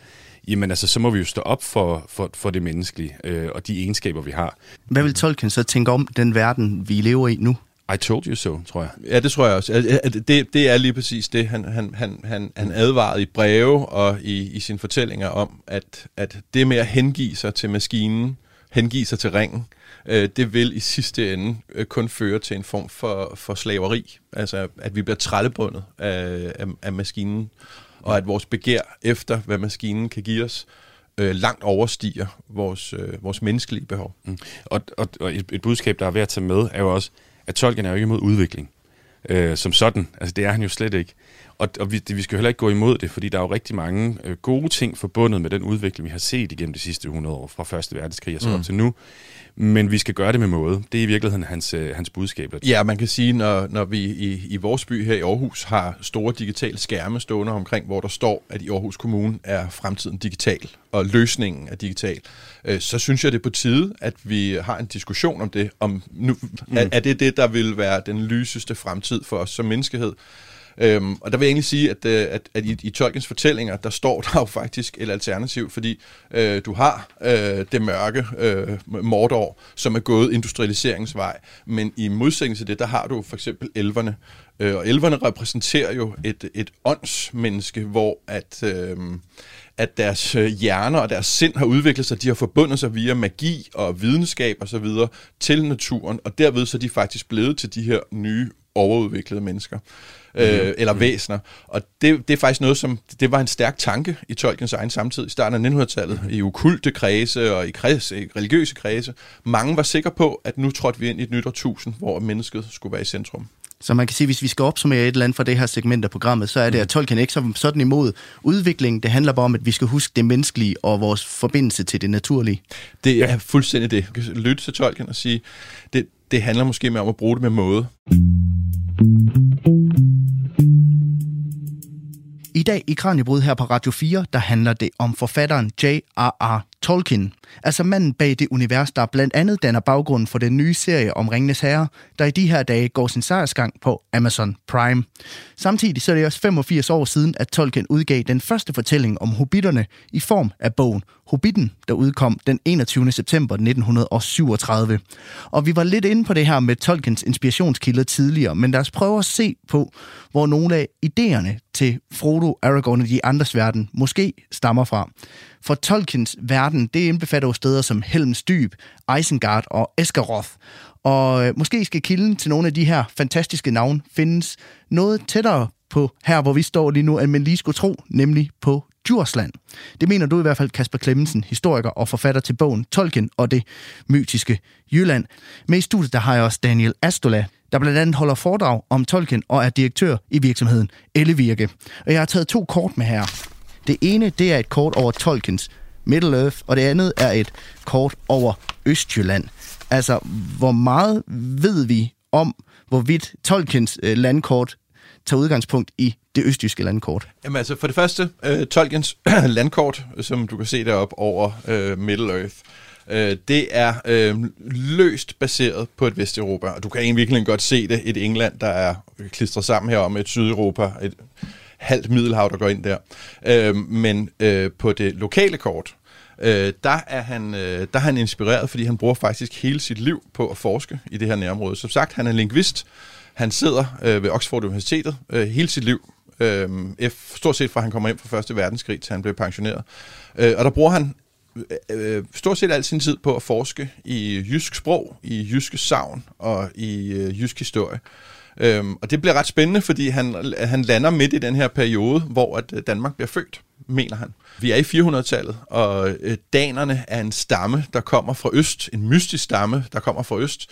jamen altså, så må vi jo stå op for, for, for det menneskelige øh, og de egenskaber, vi har. Hvad vil Tolkien så tænke om den verden, vi lever i nu? I told you so, tror jeg. Ja, det tror jeg også. Det, det er lige præcis det, han, han, han, han, han advarede i breve og i, i sine fortællinger om, at, at det med at hengive sig til maskinen, hengive sig til ringen, øh, det vil i sidste ende øh, kun føre til en form for, for slaveri. Altså, at vi bliver trællebundet af, af, af maskinen og at vores begær efter, hvad maskinen kan give os, øh, langt overstiger vores, øh, vores menneskelige behov. Mm. Og, og, og et, et budskab, der er værd at tage med, er jo også, at Tolkien er jo ikke imod udvikling øh, som sådan. Altså det er han jo slet ikke. Og, og vi, vi skal heller ikke gå imod det, fordi der er jo rigtig mange øh, gode ting forbundet med den udvikling, vi har set igennem de sidste 100 år, fra Første Verdenskrig og så mm. op til nu. Men vi skal gøre det med måde. Det er i virkeligheden hans, øh, hans budskab. Ja, man kan sige, når, når vi i, i vores by her i Aarhus har store digitale skærme stående omkring, hvor der står, at i Aarhus Kommune er fremtiden digital, og løsningen er digital, øh, så synes jeg, det er på tide, at vi har en diskussion om det. Om nu, mm. er, er det det, der vil være den lyseste fremtid for os som menneskehed? Øhm, og der vil jeg egentlig sige, at, øh, at, at i, i Tolkiens fortællinger, der står der jo faktisk et alternativ, fordi øh, du har øh, det mørke øh, Mordor, som er gået industrialiseringsvej, men i modsætning til det, der har du for eksempel elverne, øh, og elverne repræsenterer jo et, et åndsmenneske, hvor at... Øh, at deres øh, hjerner og deres sind har udviklet sig, de har forbundet sig via magi og videnskab og så videre til naturen, og derved så er de faktisk blevet til de her nye overudviklede mennesker. Øh, mm. eller væsener. Og det, det er faktisk noget, som det var en stærk tanke i Tolkiens egen samtid i starten af 1900-tallet, mm. i okulte kredse og i, kredse, i religiøse kredse. Mange var sikre på, at nu trådte vi ind i et nyt årtusind, hvor mennesket skulle være i centrum. Så man kan sige, hvis vi skal opsummere et eller andet fra det her segment af programmet, så er det, at Tolkien ikke som sådan imod udviklingen. Det handler bare om, at vi skal huske det menneskelige og vores forbindelse til det naturlige. Det er fuldstændig det. Vi kan lytte til Tolkien og sige, det, det handler måske mere om at bruge det med måde. I dag i Kranjebrud her på Radio 4, der handler det om forfatteren J.R.R. Tolkien. Altså manden bag det univers, der blandt andet danner baggrunden for den nye serie om Ringnes Herre, der i de her dage går sin sejrsgang på Amazon Prime. Samtidig så er det også 85 år siden, at Tolkien udgav den første fortælling om hobitterne i form af bogen Hobbiten, der udkom den 21. september 1937. Og vi var lidt inde på det her med Tolkiens inspirationskilder tidligere, men lad os prøve at se på, hvor nogle af idéerne til Frodo, Aragorn og de andres verden måske stammer fra. For Tolkiens verden, det indbefatter jo steder som Helms Dyb, Isengard og Esgaroth. Og øh, måske skal kilden til nogle af de her fantastiske navne findes noget tættere på her, hvor vi står lige nu, end man lige skulle tro, nemlig på Djursland. Det mener du i hvert fald, Kasper Klemmensen, historiker og forfatter til bogen Tolkien og det mytiske Jylland. Med i studiet der har jeg også Daniel Astola, der blandt andet holder foredrag om Tolkien og er direktør i virksomheden Ellevirke. Og jeg har taget to kort med her. Det ene, det er et kort over Tolkiens Middle Earth, og det andet er et kort over Østjylland. Altså, hvor meget ved vi om, hvorvidt Tolkiens øh, landkort tager udgangspunkt i det østjyske landkort? Jamen altså, for det første, øh, Tolkiens landkort, som du kan se deroppe over øh, Middle Earth, øh, det er øh, løst baseret på et Vesteuropa, og du kan egentlig virkelig godt se det, et England, der er klistret sammen her om et Sydeuropa, et halvt Middelhav, der går ind der. Øh, men øh, på det lokale kort, øh, der, er han, øh, der er han inspireret, fordi han bruger faktisk hele sit liv på at forske i det her nærområde. Som sagt, han er lingvist. Han sidder øh, ved Oxford Universitetet øh, hele sit liv. Øh, stort set fra han kommer hjem fra Første Verdenskrig, til han blev pensioneret. Øh, og der bruger han øh, øh stort set al sin tid på at forske i jysk sprog, i jyske savn og i øh, jysk historie. Øhm, og det bliver ret spændende, fordi han, han lander midt i den her periode, hvor at øh, Danmark bliver født, mener han. Vi er i 400-tallet, og øh, danerne er en stamme, der kommer fra øst, en mystisk stamme, der kommer fra øst.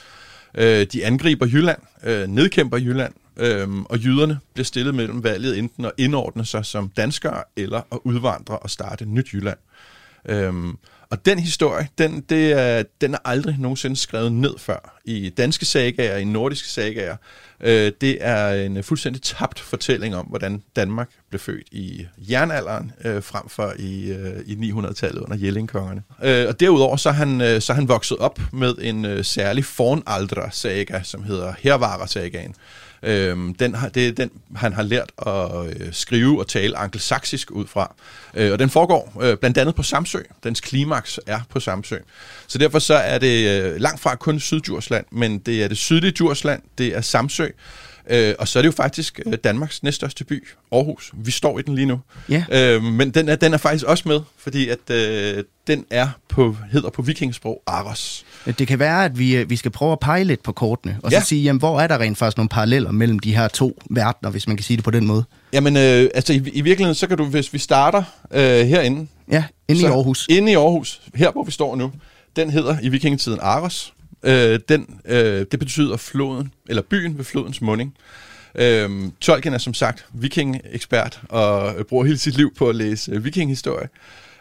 Øh, de angriber Jylland, øh, nedkæmper Jylland, øh, og jyderne bliver stillet mellem valget enten at indordne sig som danskere, eller at udvandre og starte nyt Jylland. Øh, og den historie, den, det er, den er aldrig nogensinde skrevet ned før. I danske sagager, i nordiske sagager. Øh, det er en fuldstændig tabt fortælling om, hvordan Danmark blev født i jernalderen, øh, frem for i, øh, i 900-tallet under Jellingkongerne. Øh, og derudover så er, han, øh, så er han vokset op med en øh, særlig fornaldra-saga, som hedder Hervarer-sagaen. Øhm, den har, det er den, han har lært at øh, skrive og tale angelsaksisk ud fra. Øh, og den foregår øh, blandt andet på Samsø. Dens klimaks er på Samsø. Så derfor så er det øh, langt fra kun Syddjursland, men det er det sydlige Djursland, det er Samsø, Øh, og så er det jo faktisk øh, Danmarks næststørste by, Aarhus. Vi står i den lige nu. Ja. Øh, men den er, den er faktisk også med, fordi at øh, den er på, hedder på vikingsprog Aros. Det kan være, at vi, øh, vi skal prøve at pege lidt på kortene, og så ja. sige, jamen, hvor er der rent faktisk nogle paralleller mellem de her to verdener, hvis man kan sige det på den måde? Jamen, øh, altså i, i virkeligheden, så kan du, hvis vi starter øh, herinde. Ja, inde så, i Aarhus. Inde i Aarhus, her hvor vi står nu. Den hedder i vikingetiden Aros. Øh, den, øh, det betyder floden, eller byen ved flodens munding. Øh, Tolkien er som sagt viking-ekspert og bruger hele sit liv på at læse øh, vikinghistorie.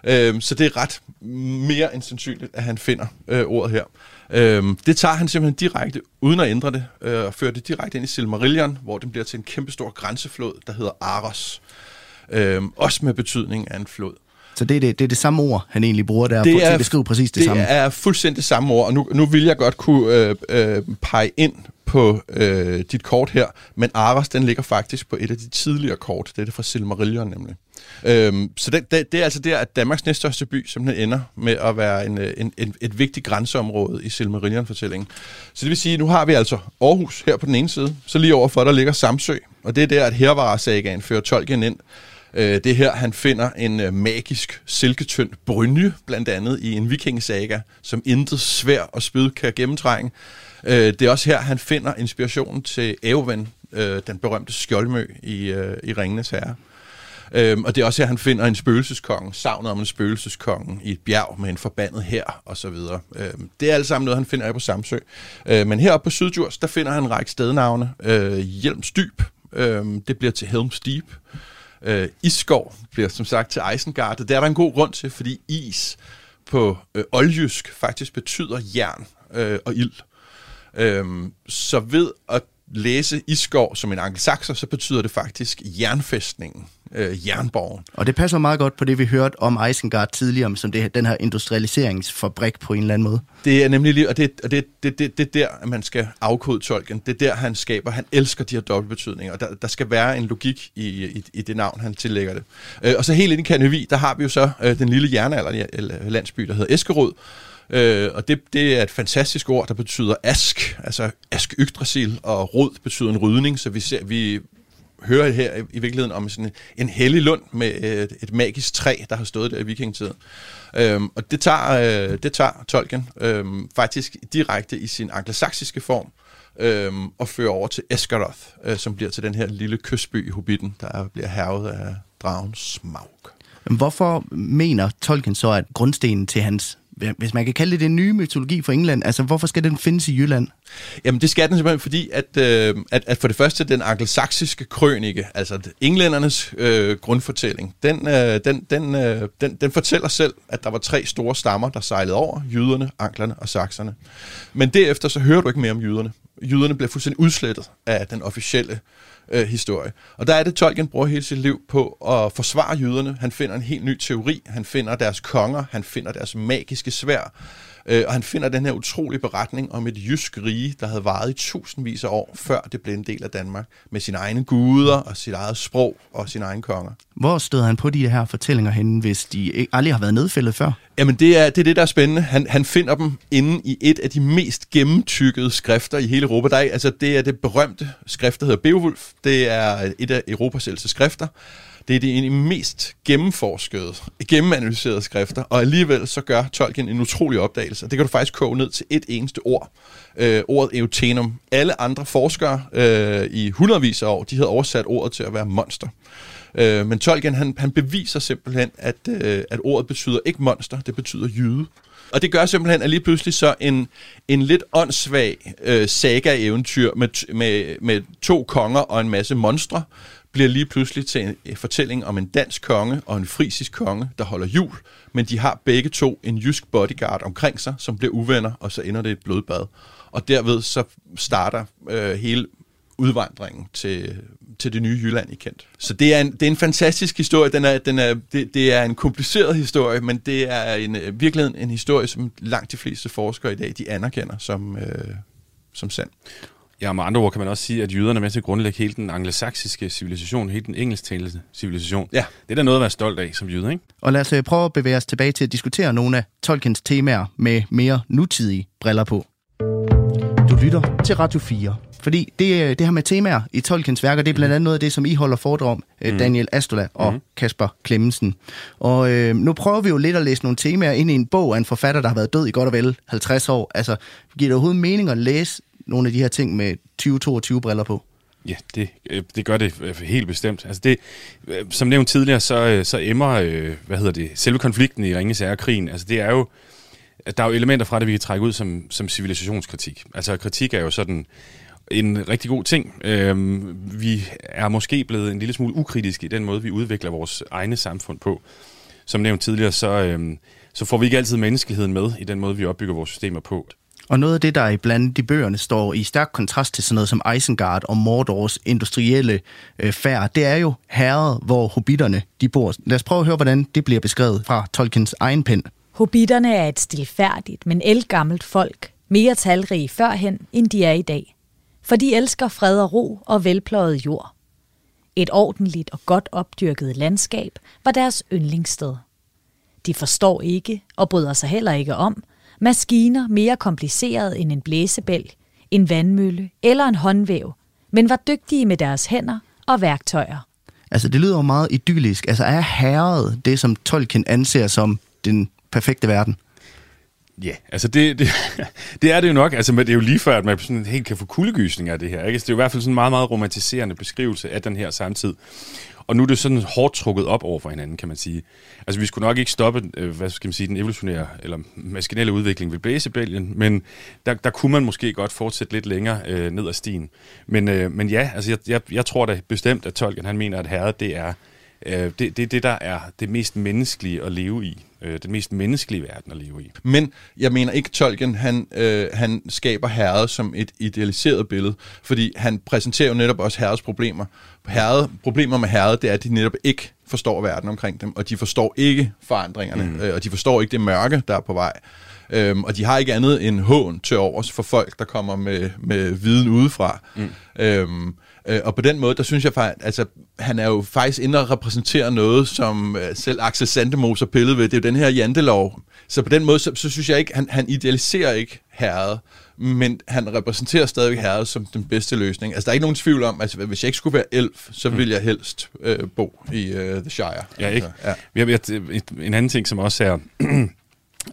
Øh, så det er ret mere end sandsynligt, at han finder øh, ordet her. Øh, det tager han simpelthen direkte, uden at ændre det, øh, og fører det direkte ind i Silmarillion, hvor den bliver til en kæmpestor grænseflod, der hedder Aros. Øh, også med betydning af en flod. Så det er det, det, er det samme ord, han egentlig bruger der, det er, til at beskrive præcis det, det samme. Det er fuldstændig det samme ord, og nu, nu vil jeg godt kunne øh, øh, pege ind på øh, dit kort her, men Aras, den ligger faktisk på et af de tidligere kort. Det er det fra Silmarillion nemlig. Øhm, så det, det, det er altså der, at Danmarks næststørste by simpelthen ender med at være en, øh, en, en, et vigtigt grænseområde i Silmarillion-fortællingen. Så det vil sige, nu har vi altså Aarhus her på den ene side, så lige overfor der ligger Samsø, og det er der, at Hervara-sagaen fører Tolkien ind Øh, det her, han finder en øh, magisk silketynd brynje, blandt andet i en vikingesaga, som intet svær og spyd kan gennemtrænge. Øh, det er også her, han finder inspirationen til Eowyn, øh, den berømte skjoldmø i, øh, i Ringenes Herre. Øhm, og det er også her, han finder en spøgelseskonge, savnet om en spøgelseskonge i et bjerg med en forbandet her og så videre. Øhm, det er alt sammen noget, han finder på Samsø. Øh, men heroppe på Syddjurs, der finder han en række stednavne. Øh, Hjelmsdyb, øh, det bliver til Helms Deep. Øh, iskov bliver som sagt til Isengard. Det er der en god grund til, fordi is på øh, oljysk faktisk betyder jern øh, og ild. Øhm, så ved at læse Isgård som en angelsaxer, så betyder det faktisk jernfæstningen, øh, jernborgen. Og det passer meget godt på det, vi hørte om Isengard tidligere, som det, den her industrialiseringsfabrik på en eller anden måde. Det er nemlig lige, og det, og det, det, det, det er der, man skal afkode tolken. Det er der, han skaber. Han elsker de her dobbeltbetydninger, og der, der skal være en logik i, i, i det navn, han tillægger det. Øh, og så helt ind i Kanøvi, der har vi jo så øh, den lille jernalder landsby, der hedder Eskerod, Øh, og det, det er et fantastisk ord, der betyder ask, altså ask Yggdrasil, og rod betyder en rydning, så vi, ser, vi hører her i, virkeligheden om sådan en, en hellig lund med øh, et, et magisk træ, der har stået der i vikingetiden. Øhm, og det tager, øh, det tager Tolkien øh, faktisk direkte i sin anglosaksiske form, øh, og fører over til Esgaroth, øh, som bliver til den her lille kystby i Hobbiten, der bliver hervet af dragen Smaug. Hvorfor mener Tolkien så, at grundstenen til hans hvis man kan kalde det den nye mytologi for England, altså hvorfor skal den findes i Jylland? Jamen det skal den simpelthen, fordi at, øh, at, at for det første den angelsaksiske krønike, altså englændernes øh, grundfortælling, den, øh, den, den, øh, den, den fortæller selv, at der var tre store stammer, der sejlede over, jyderne, anglerne og sakserne. Men derefter så hører du ikke mere om jyderne jøderne bliver fuldstændig udslettet af den officielle øh, historie. Og der er det, Tolkien bruger hele sit liv på at forsvare jøderne. Han finder en helt ny teori. Han finder deres konger. Han finder deres magiske svær. Øh, og han finder den her utrolige beretning om et jysk rige, der havde varet i tusindvis af år, før det blev en del af Danmark, med sine egne guder og sit eget sprog og sine egne konger. Hvor støder han på de her fortællinger henne, hvis de aldrig har været nedfældet før? Jamen, det er det, er det der er spændende. Han, han finder dem inde i et af de mest gennemtykkede skrifter i hele Europa. Der er, altså, det er det berømte skrift, der hedder Beowulf. Det er et af Europas ældste skrifter. Det er de mest gennemforskede, gennemanalyserede skrifter, og alligevel så gør Tolkien en utrolig opdagelse. Det kan du faktisk koge ned til et eneste ord. Øh, ordet eutenum. Alle andre forskere øh, i hundredvis af år, de havde oversat ordet til at være monster. Øh, men Tolkien, han, han beviser simpelthen, at, øh, at ordet betyder ikke monster, det betyder jyde. Og det gør simpelthen, at lige pludselig så en, en lidt åndssvag øh, saga-eventyr med, med, med to konger og en masse monstre, bliver lige pludselig til en, øh, fortælling om en dansk konge og en frisisk konge, der holder jul, men de har begge to en jysk bodyguard omkring sig, som bliver uvenner, og så ender det et blodbad. Og derved så starter øh, hele udvandringen til, til det nye Jylland i Kent. Så det er en, det er en fantastisk historie. Den er, den er, det, det er en kompliceret historie, men det er en, øh, virkelig en historie, som langt de fleste forskere i dag de anerkender som, øh, som sand. Ja, med andre ord kan man også sige, at jøderne er med til at grundlægge hele den anglosaksiske civilisation, hele den engelsktalende civilisation. Ja. Det er da noget at være stolt af som jøde, ikke? Og lad os øh, prøve at bevæge os tilbage til at diskutere nogle af Tolkiens temaer med mere nutidige briller på. Du lytter til Radio 4. Fordi det, øh, det her med temaer i Tolkiens værker, det er blandt andet noget af det, som I holder foredrag om, mm. Daniel Astola og mm. Kasper Klemmensen. Og øh, nu prøver vi jo lidt at læse nogle temaer ind i en bog af en forfatter, der har været død i godt og vel 50 år. Altså, giver det overhovedet mening at læse nogle af de her ting med 2022 briller på? Ja, det, øh, det gør det øh, helt bestemt. Altså det, øh, som nævnt tidligere, så, så emmer, hvad hedder det, selve konflikten i Ringes krigen, altså det er jo, der er jo elementer fra det, vi kan trække ud som, som civilisationskritik. Altså kritik er jo sådan en rigtig god ting. Øhm, vi er måske blevet en lille smule ukritiske i den måde, vi udvikler vores egne samfund på. Som nævnt tidligere, så, øhm, så får vi ikke altid menneskeligheden med i den måde, vi opbygger vores systemer på. Og noget af det, der i blandt de bøgerne står i stærk kontrast til sådan noget som Isengard og Mordors industrielle øh, færd, det er jo herret, hvor hobitterne de bor. Lad os prøve at høre, hvordan det bliver beskrevet fra Tolkiens egen pen. Hobitterne er et stilfærdigt, men elgammelt folk, mere talrige førhen, end de er i dag. For de elsker fred og ro og velpløjet jord. Et ordentligt og godt opdyrket landskab var deres yndlingssted. De forstår ikke og bryder sig heller ikke om, Maskiner mere komplicerede end en blæsebælg, en vandmølle eller en håndvæv, men var dygtige med deres hænder og værktøjer. Altså, det lyder jo meget idyllisk. Altså, er herret det, som Tolkien anser som den perfekte verden? Ja, altså det, det, det er det jo nok. Altså, men det er jo lige før, at man sådan helt kan få kuldegysninger af det her. Ikke? Altså, det er jo i hvert fald sådan en meget, meget romantiserende beskrivelse af den her samtid. Og nu er det sådan hårdt trukket op over for hinanden, kan man sige. Altså, vi skulle nok ikke stoppe, øh, hvad skal man sige, den evolutionære eller maskinelle udvikling ved blæsebælgen, men der, der kunne man måske godt fortsætte lidt længere øh, ned ad stien. Men, øh, men ja, altså, jeg, jeg, jeg tror da bestemt, at Tolkien, han mener, at herret, det er øh, det, det, det, der er det mest menneskelige at leve i. Øh, den mest menneskelige verden at leve i. Men jeg mener ikke, Tolkien han, øh, han skaber herret som et idealiseret billede, fordi han præsenterer jo netop også herrets problemer. Herred, problemer med herret, det er, at de netop ikke forstår verden omkring dem, og de forstår ikke forandringerne, mm. øh, og de forstår ikke det mørke, der er på vej. Øhm, og de har ikke andet end hån til overs for folk, der kommer med, med viden udefra. Mm. Øhm, Øh, og på den måde, der synes jeg faktisk, altså, han er jo faktisk inde og repræsenterer noget, som øh, selv Axel Sandemoser pillede ved. Det er jo den her jantelov. Så på den måde, så, så synes jeg ikke, han, han idealiserer ikke herret, men han repræsenterer stadigvæk herret som den bedste løsning. Altså, der er ikke nogen tvivl om, altså, hvis jeg ikke skulle være elf, så ville jeg helst øh, bo i øh, The Shire. Ja, ikke? Altså, ja. Har, en anden ting, som også er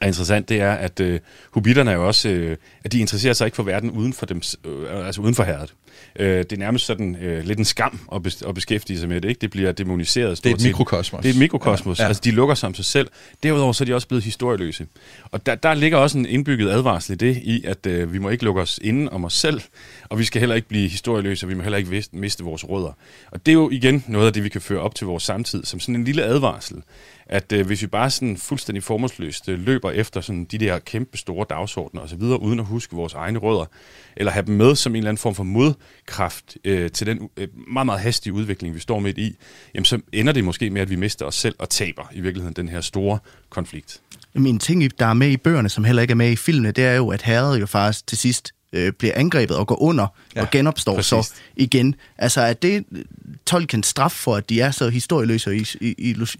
er interessant, det er, at øh, hobitterne er jo også, øh, at de interesserer sig ikke for verden uden for dem, øh, altså uden for herret. Øh, det er nærmest sådan øh, lidt en skam at, bes, at beskæftige sig med det, ikke? Det bliver demoniseret. Det er et mikrokosmos. Det er et mikrokosmos. Ja, ja. Altså, de lukker sig om sig selv. Derudover så er de også blevet historieløse. Og der, der ligger også en indbygget advarsel i det, i at øh, vi må ikke lukke os inden om os selv, og vi skal heller ikke blive historieløse, og vi må heller ikke miste vores rødder. Og det er jo igen noget af det, vi kan føre op til vores samtid, som sådan en lille advarsel at øh, hvis vi bare sådan fuldstændig formålsløst øh, løber efter sådan de der kæmpe store dagsordner og så videre, uden at huske vores egne rødder, eller have dem med som en eller anden form for modkraft øh, til den øh, meget, meget hastige udvikling, vi står midt i, jamen så ender det måske med, at vi mister os selv og taber i virkeligheden den her store konflikt. Min ting, der er med i bøgerne, som heller ikke er med i filmene, det er jo, at herret jo faktisk til sidst øh, bliver angrebet og går under ja, og genopstår præcis. så igen. Altså er det Tolkiens straf for, at de er så historieløse og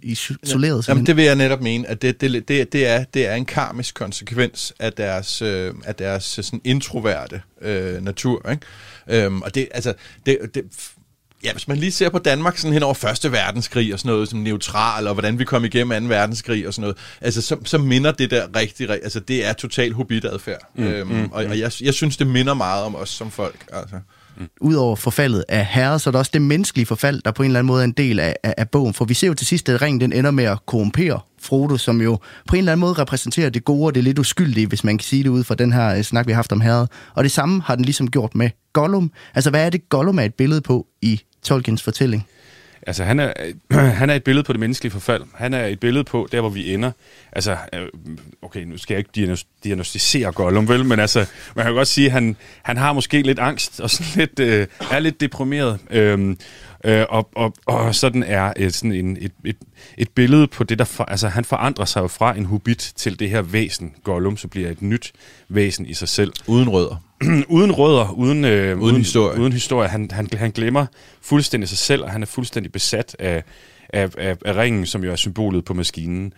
isoleret? Jamen det vil jeg netop mene, at det, det, det, det, er, det er en karmisk konsekvens af deres, øh, af deres sådan introverte øh, natur. Ikke? Øhm, og det, altså, det, det, Ja, hvis man lige ser på Danmark sådan hen over Første Verdenskrig og sådan noget, som neutral, og hvordan vi kom igennem 2. Verdenskrig og sådan noget, altså så, så minder det der rigtig, altså det er total hobbit-adfærd. Mm, øhm, mm, og, og jeg, jeg synes, det minder meget om os som folk. Altså. Mm. Udover forfaldet af herre, så er der også det menneskelige forfald, der på en eller anden måde er en del af, af, af bogen. For vi ser jo til sidst, at ringen den ender med at korrumpere Frodo, som jo på en eller anden måde repræsenterer det gode og det lidt uskyldige, hvis man kan sige det ud fra den her øh, snak, vi har haft om herret. Og det samme har den ligesom gjort med Gollum. Altså, hvad er det, Gollum er et billede på i Tolkiens fortælling? Altså, han er, han er et billede på det menneskelige forfald. Han er et billede på, der hvor vi ender. Altså, øh, okay, nu skal jeg ikke diagnostisere Gollum, vel, men altså, man kan godt sige, at han, han har måske lidt angst, og sådan lidt, øh, er lidt deprimeret. Øh, Øh, og, og, og sådan er et, sådan en, et, et, et billede på det, der... For, altså, han forandrer sig jo fra en hobbit til det her væsen, Gollum, så bliver et nyt væsen i sig selv. Uden rødder. uden rødder, uden, øh, uden, uden historie. Uden historie. Han, han, han glemmer fuldstændig sig selv, og han er fuldstændig besat af, af, af, af ringen, som jo er symbolet på maskinen.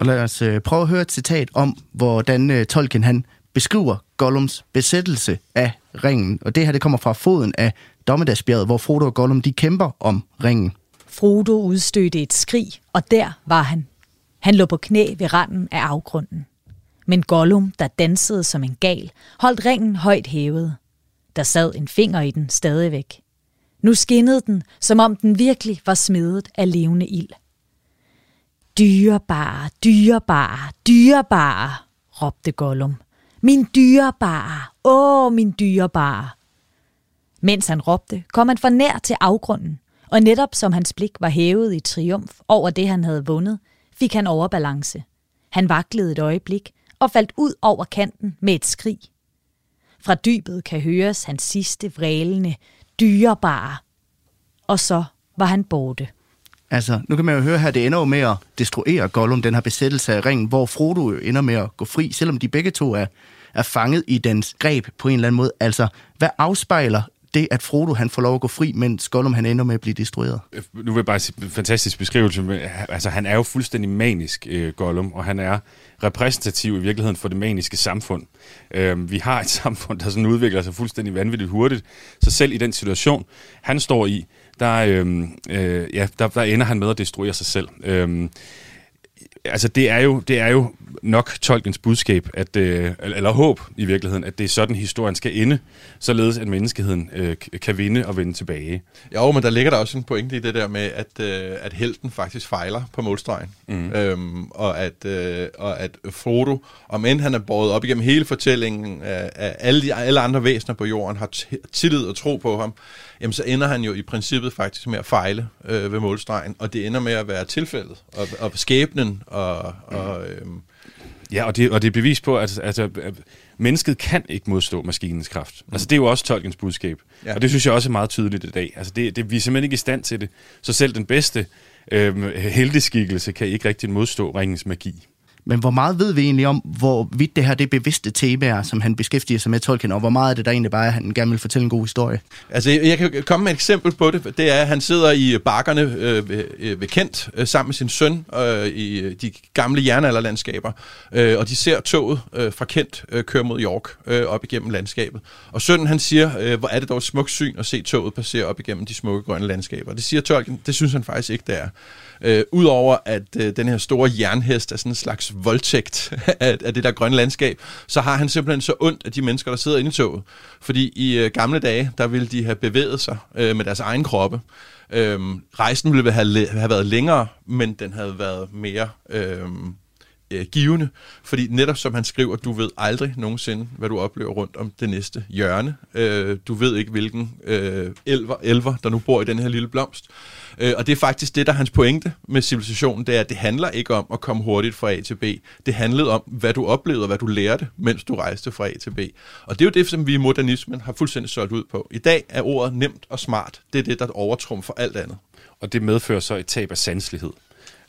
Og lad os øh, prøve at høre et citat om, hvordan øh, Tolkien han beskriver Gollums besættelse af ringen. Og det her det kommer fra foden af Dommedagsbjerget, hvor Frodo og Gollum de kæmper om ringen. Frodo udstødte et skrig, og der var han. Han lå på knæ ved randen af afgrunden. Men Gollum, der dansede som en gal, holdt ringen højt hævet. Der sad en finger i den stadigvæk. Nu skinnede den, som om den virkelig var smedet af levende ild. Dyrebare, dyrebare, dyrebare, råbte Gollum. Min dyrebare, åh, min dyrebare. Mens han råbte, kom han for nær til afgrunden, og netop som hans blik var hævet i triumf over det, han havde vundet, fik han overbalance. Han vaklede et øjeblik og faldt ud over kanten med et skrig. Fra dybet kan høres hans sidste vrælende, dyrebare. Og så var han borte. Altså, nu kan man jo høre her, det ender jo med at destruere Gollum, den her besættelse af ringen, hvor Frodo jo ender med at gå fri, selvom de begge to er, er fanget i dens greb på en eller anden måde. Altså, hvad afspejler det, at Frodo han får lov at gå fri, mens Gollum han ender med at blive destrueret. Nu vil jeg bare sige, fantastisk beskrivelse. Men, altså, han er jo fuldstændig manisk, øh, Gollum, og han er repræsentativ i virkeligheden for det maniske samfund. Øh, vi har et samfund, der sådan udvikler sig fuldstændig vanvittigt hurtigt, så selv i den situation, han står i, der, øh, øh, ja, der, der ender han med at destruere sig selv. Øh, altså det er jo, det er jo nok Tolkiens budskab, at, øh, eller håb i virkeligheden, at det er sådan, historien skal ende, således at menneskeheden øh, kan vinde og vende tilbage. Jo, men der ligger der også en pointe i det der med, at, øh, at helten faktisk fejler på målstregen. Mm. Øhm, og, at, øh, og at Frodo, om end han er båret op igennem hele fortællingen af, af alle, de, alle andre væsener på jorden, har tillid og tro på ham, jamen så ender han jo i princippet faktisk med at fejle øh, ved målstregen, og det ender med at være tilfældet, og, og skæbnen, og, og øh, Ja, og det, og det er bevis på, at, at, at mennesket kan ikke modstå maskinens kraft. Mm. Altså, det er jo også Tolkiens budskab. Ja. Og det synes jeg også er meget tydeligt i dag. Altså, det, det, vi er simpelthen ikke i stand til det. Så selv den bedste øh, heldeskikkelse kan ikke rigtig modstå ringens magi. Men hvor meget ved vi egentlig om, hvor vidt det her det bevidste temaer, som han beskæftiger sig med Tolkien, og hvor meget er det der egentlig bare, at han gerne vil fortælle en god historie? Altså, jeg kan komme med et eksempel på det. Det er, at han sidder i bakkerne øh, ved, øh, ved Kent øh, sammen med sin søn øh, i øh, de gamle jernalderlandskaber, øh, og de ser toget øh, fra Kent øh, køre mod York øh, op igennem landskabet. Og sønnen han siger, øh, hvor er det dog et smukt syn at se toget passere op igennem de smukke grønne landskaber. Det siger Tolkien, det synes han faktisk ikke, det er. Øh, Udover at øh, den her store jernhest er sådan en slags voldtægt af, af det der grønne landskab, så har han simpelthen så ondt af de mennesker, der sidder inde i toget. Fordi i øh, gamle dage, der ville de have bevæget sig øh, med deres egen kroppe. Øh, rejsen ville have, have været længere, men den havde været mere... Øh, øh, givende, fordi netop som han skriver, du ved aldrig nogensinde, hvad du oplever rundt om det næste hjørne. Øh, du ved ikke, hvilken øh, elver, elver, der nu bor i den her lille blomst. Øh, og det er faktisk det, der er hans pointe med civilisationen, det er, at det handler ikke om at komme hurtigt fra A til B. Det handlede om, hvad du oplevede og hvad du lærte, mens du rejste fra A til B. Og det er jo det, som vi i modernismen har fuldstændig solgt ud på. I dag er ordet nemt og smart. Det er det, der overtrumfer alt andet. Og det medfører så et tab af sanselighed.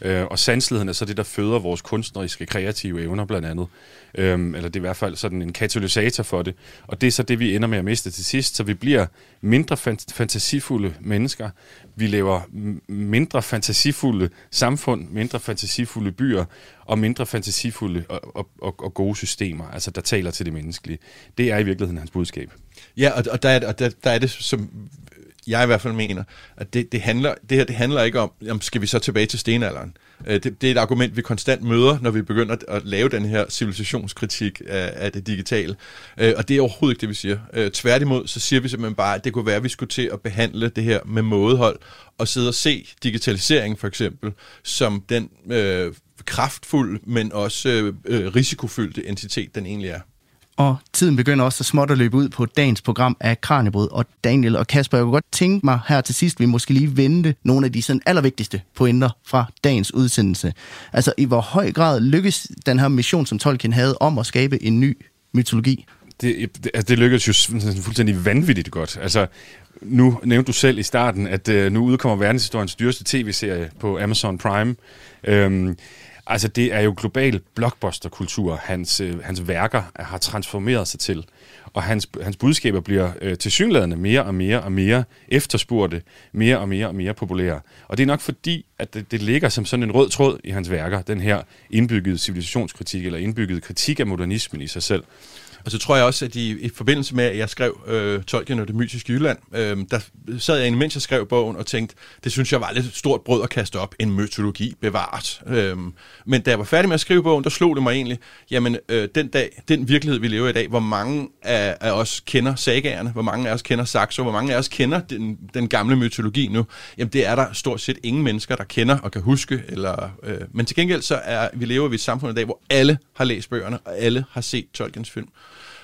Øh, og sanseligheden er så det, der føder vores kunstneriske, kreative evner blandt andet. Øh, eller det er i hvert fald sådan en katalysator for det. Og det er så det, vi ender med at miste til sidst. Så vi bliver mindre fant- fantasifulde mennesker. Vi lever mindre fantasifulde samfund, mindre fantasifulde byer og mindre fantasifulde og, og, og, og gode systemer, altså der taler til det menneskelige. Det er i virkeligheden hans budskab. Ja, og, og, der, er, og der, der er det, som jeg i hvert fald mener, at det, det, handler, det her det handler ikke om, om, skal vi så tilbage til stenalderen. Øh, det, det er et argument, vi konstant møder, når vi begynder at, at lave den her civilisationskritik af, af det digitale. Øh, og det er overhovedet ikke det, vi siger. Øh, tværtimod, så siger vi simpelthen bare, at det kunne være, at vi skulle til at behandle det her med mådehold, og sidde og se digitalisering for eksempel, som den øh, kraftfuld, men også øh, øh risikofyldte entitet, den egentlig er. Og tiden begynder også så småt at løbe ud på dagens program af Kranjebrød. Og Daniel og Kasper, jeg kunne godt tænke mig her til sidst, vi måske lige vente nogle af de sådan allervigtigste pointer fra dagens udsendelse. Altså i hvor høj grad lykkes den her mission, som Tolkien havde om at skabe en ny mytologi? Det, det, altså, det lykkedes jo fuldstændig vanvittigt godt. Altså, nu nævnte du selv i starten, at øh, nu udkommer verdenshistoriens dyreste tv-serie på Amazon Prime. Øhm, Altså, det er jo global blockbuster-kultur, hans, øh, hans værker har transformeret sig til. Og hans, hans budskaber bliver øh, tilsyneladende mere og mere og mere efterspurgte, mere og mere og mere populære. Og det er nok fordi, at det, det ligger som sådan en rød tråd i hans værker, den her indbyggede civilisationskritik, eller indbyggede kritik af modernismen i sig selv. Og så tror jeg også, at i, i forbindelse med, at jeg skrev øh, Tolkien og det mytiske Jylland, øh, der sad jeg, mens jeg skrev bogen, og tænkte, det synes jeg var lidt stort brød at kaste op, en mytologi bevaret. Øh, men da jeg var færdig med at skrive bogen, der slog det mig egentlig, jamen øh, den dag, den virkelighed, vi lever i dag, hvor mange af, af os kender sagagerne, hvor mange af os kender Saxo, hvor mange af os kender den, den gamle mytologi nu, jamen det er der stort set ingen mennesker, der kender og kan huske. Eller, øh, men til gengæld så er vi lever vi i et samfund i dag, hvor alle har læst bøgerne, og alle har set Tolkiens film.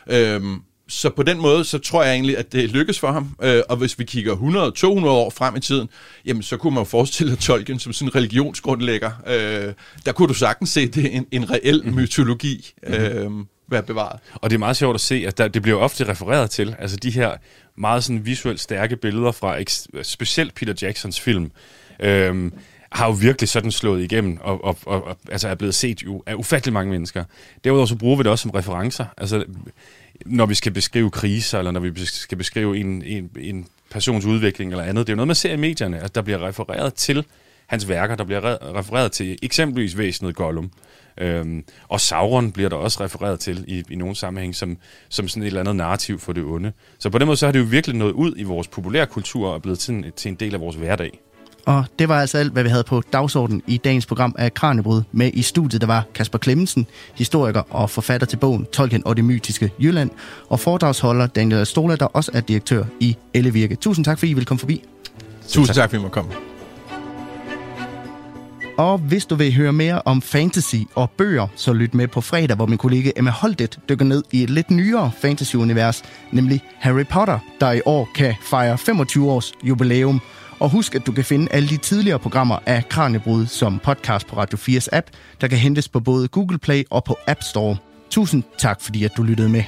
Øhm, så på den måde, så tror jeg egentlig, at det lykkes for ham. Øh, og hvis vi kigger 100-200 år frem i tiden, jamen så kunne man jo forestille Tolkien som sådan en religionsgrundlægger. Øh, der kunne du sagtens se det en, en reel mm. mytologi øh, være bevaret. Og det er meget sjovt at se, at der, det bliver ofte refereret til, altså de her meget sådan visuelt stærke billeder fra specielt Peter Jacksons film. Øh, har jo virkelig sådan slået igennem, og, og, og, og altså er blevet set jo af ufattelig mange mennesker. Derudover så bruger vi det også som referencer. Altså, når vi skal beskrive kriser, eller når vi skal beskrive en, en, en persons udvikling eller andet. Det er jo noget, man ser i medierne, at der bliver refereret til hans værker, der bliver refereret til eksempelvis væsenet Gollum. Øhm, og Sauron bliver der også refereret til i, i nogle sammenhæng som, som sådan et eller andet narrativ for det onde. Så på den måde så har det jo virkelig nået ud i vores populærkultur og blevet til en, til en del af vores hverdag. Og det var altså alt, hvad vi havde på dagsordenen i dagens program af Kranjebrud. Med i studiet, der var Kasper Klemmensen, historiker og forfatter til bogen Tolkien og det mytiske Jylland, og foredragsholder Daniel Stola, der også er direktør i Ellevirke. Tusind tak, fordi I vil komme forbi. Tusind tak, fordi I må komme. Og hvis du vil høre mere om fantasy og bøger, så lyt med på fredag, hvor min kollega Emma Holdet dykker ned i et lidt nyere fantasy-univers, nemlig Harry Potter, der i år kan fejre 25 års jubilæum. Og husk, at du kan finde alle de tidligere programmer af Kranjebrud som podcast på Radio 4's app, der kan hentes på både Google Play og på App Store. Tusind tak, fordi at du lyttede med.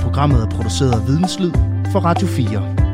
Programmet er produceret af Videnslyd for Radio 4.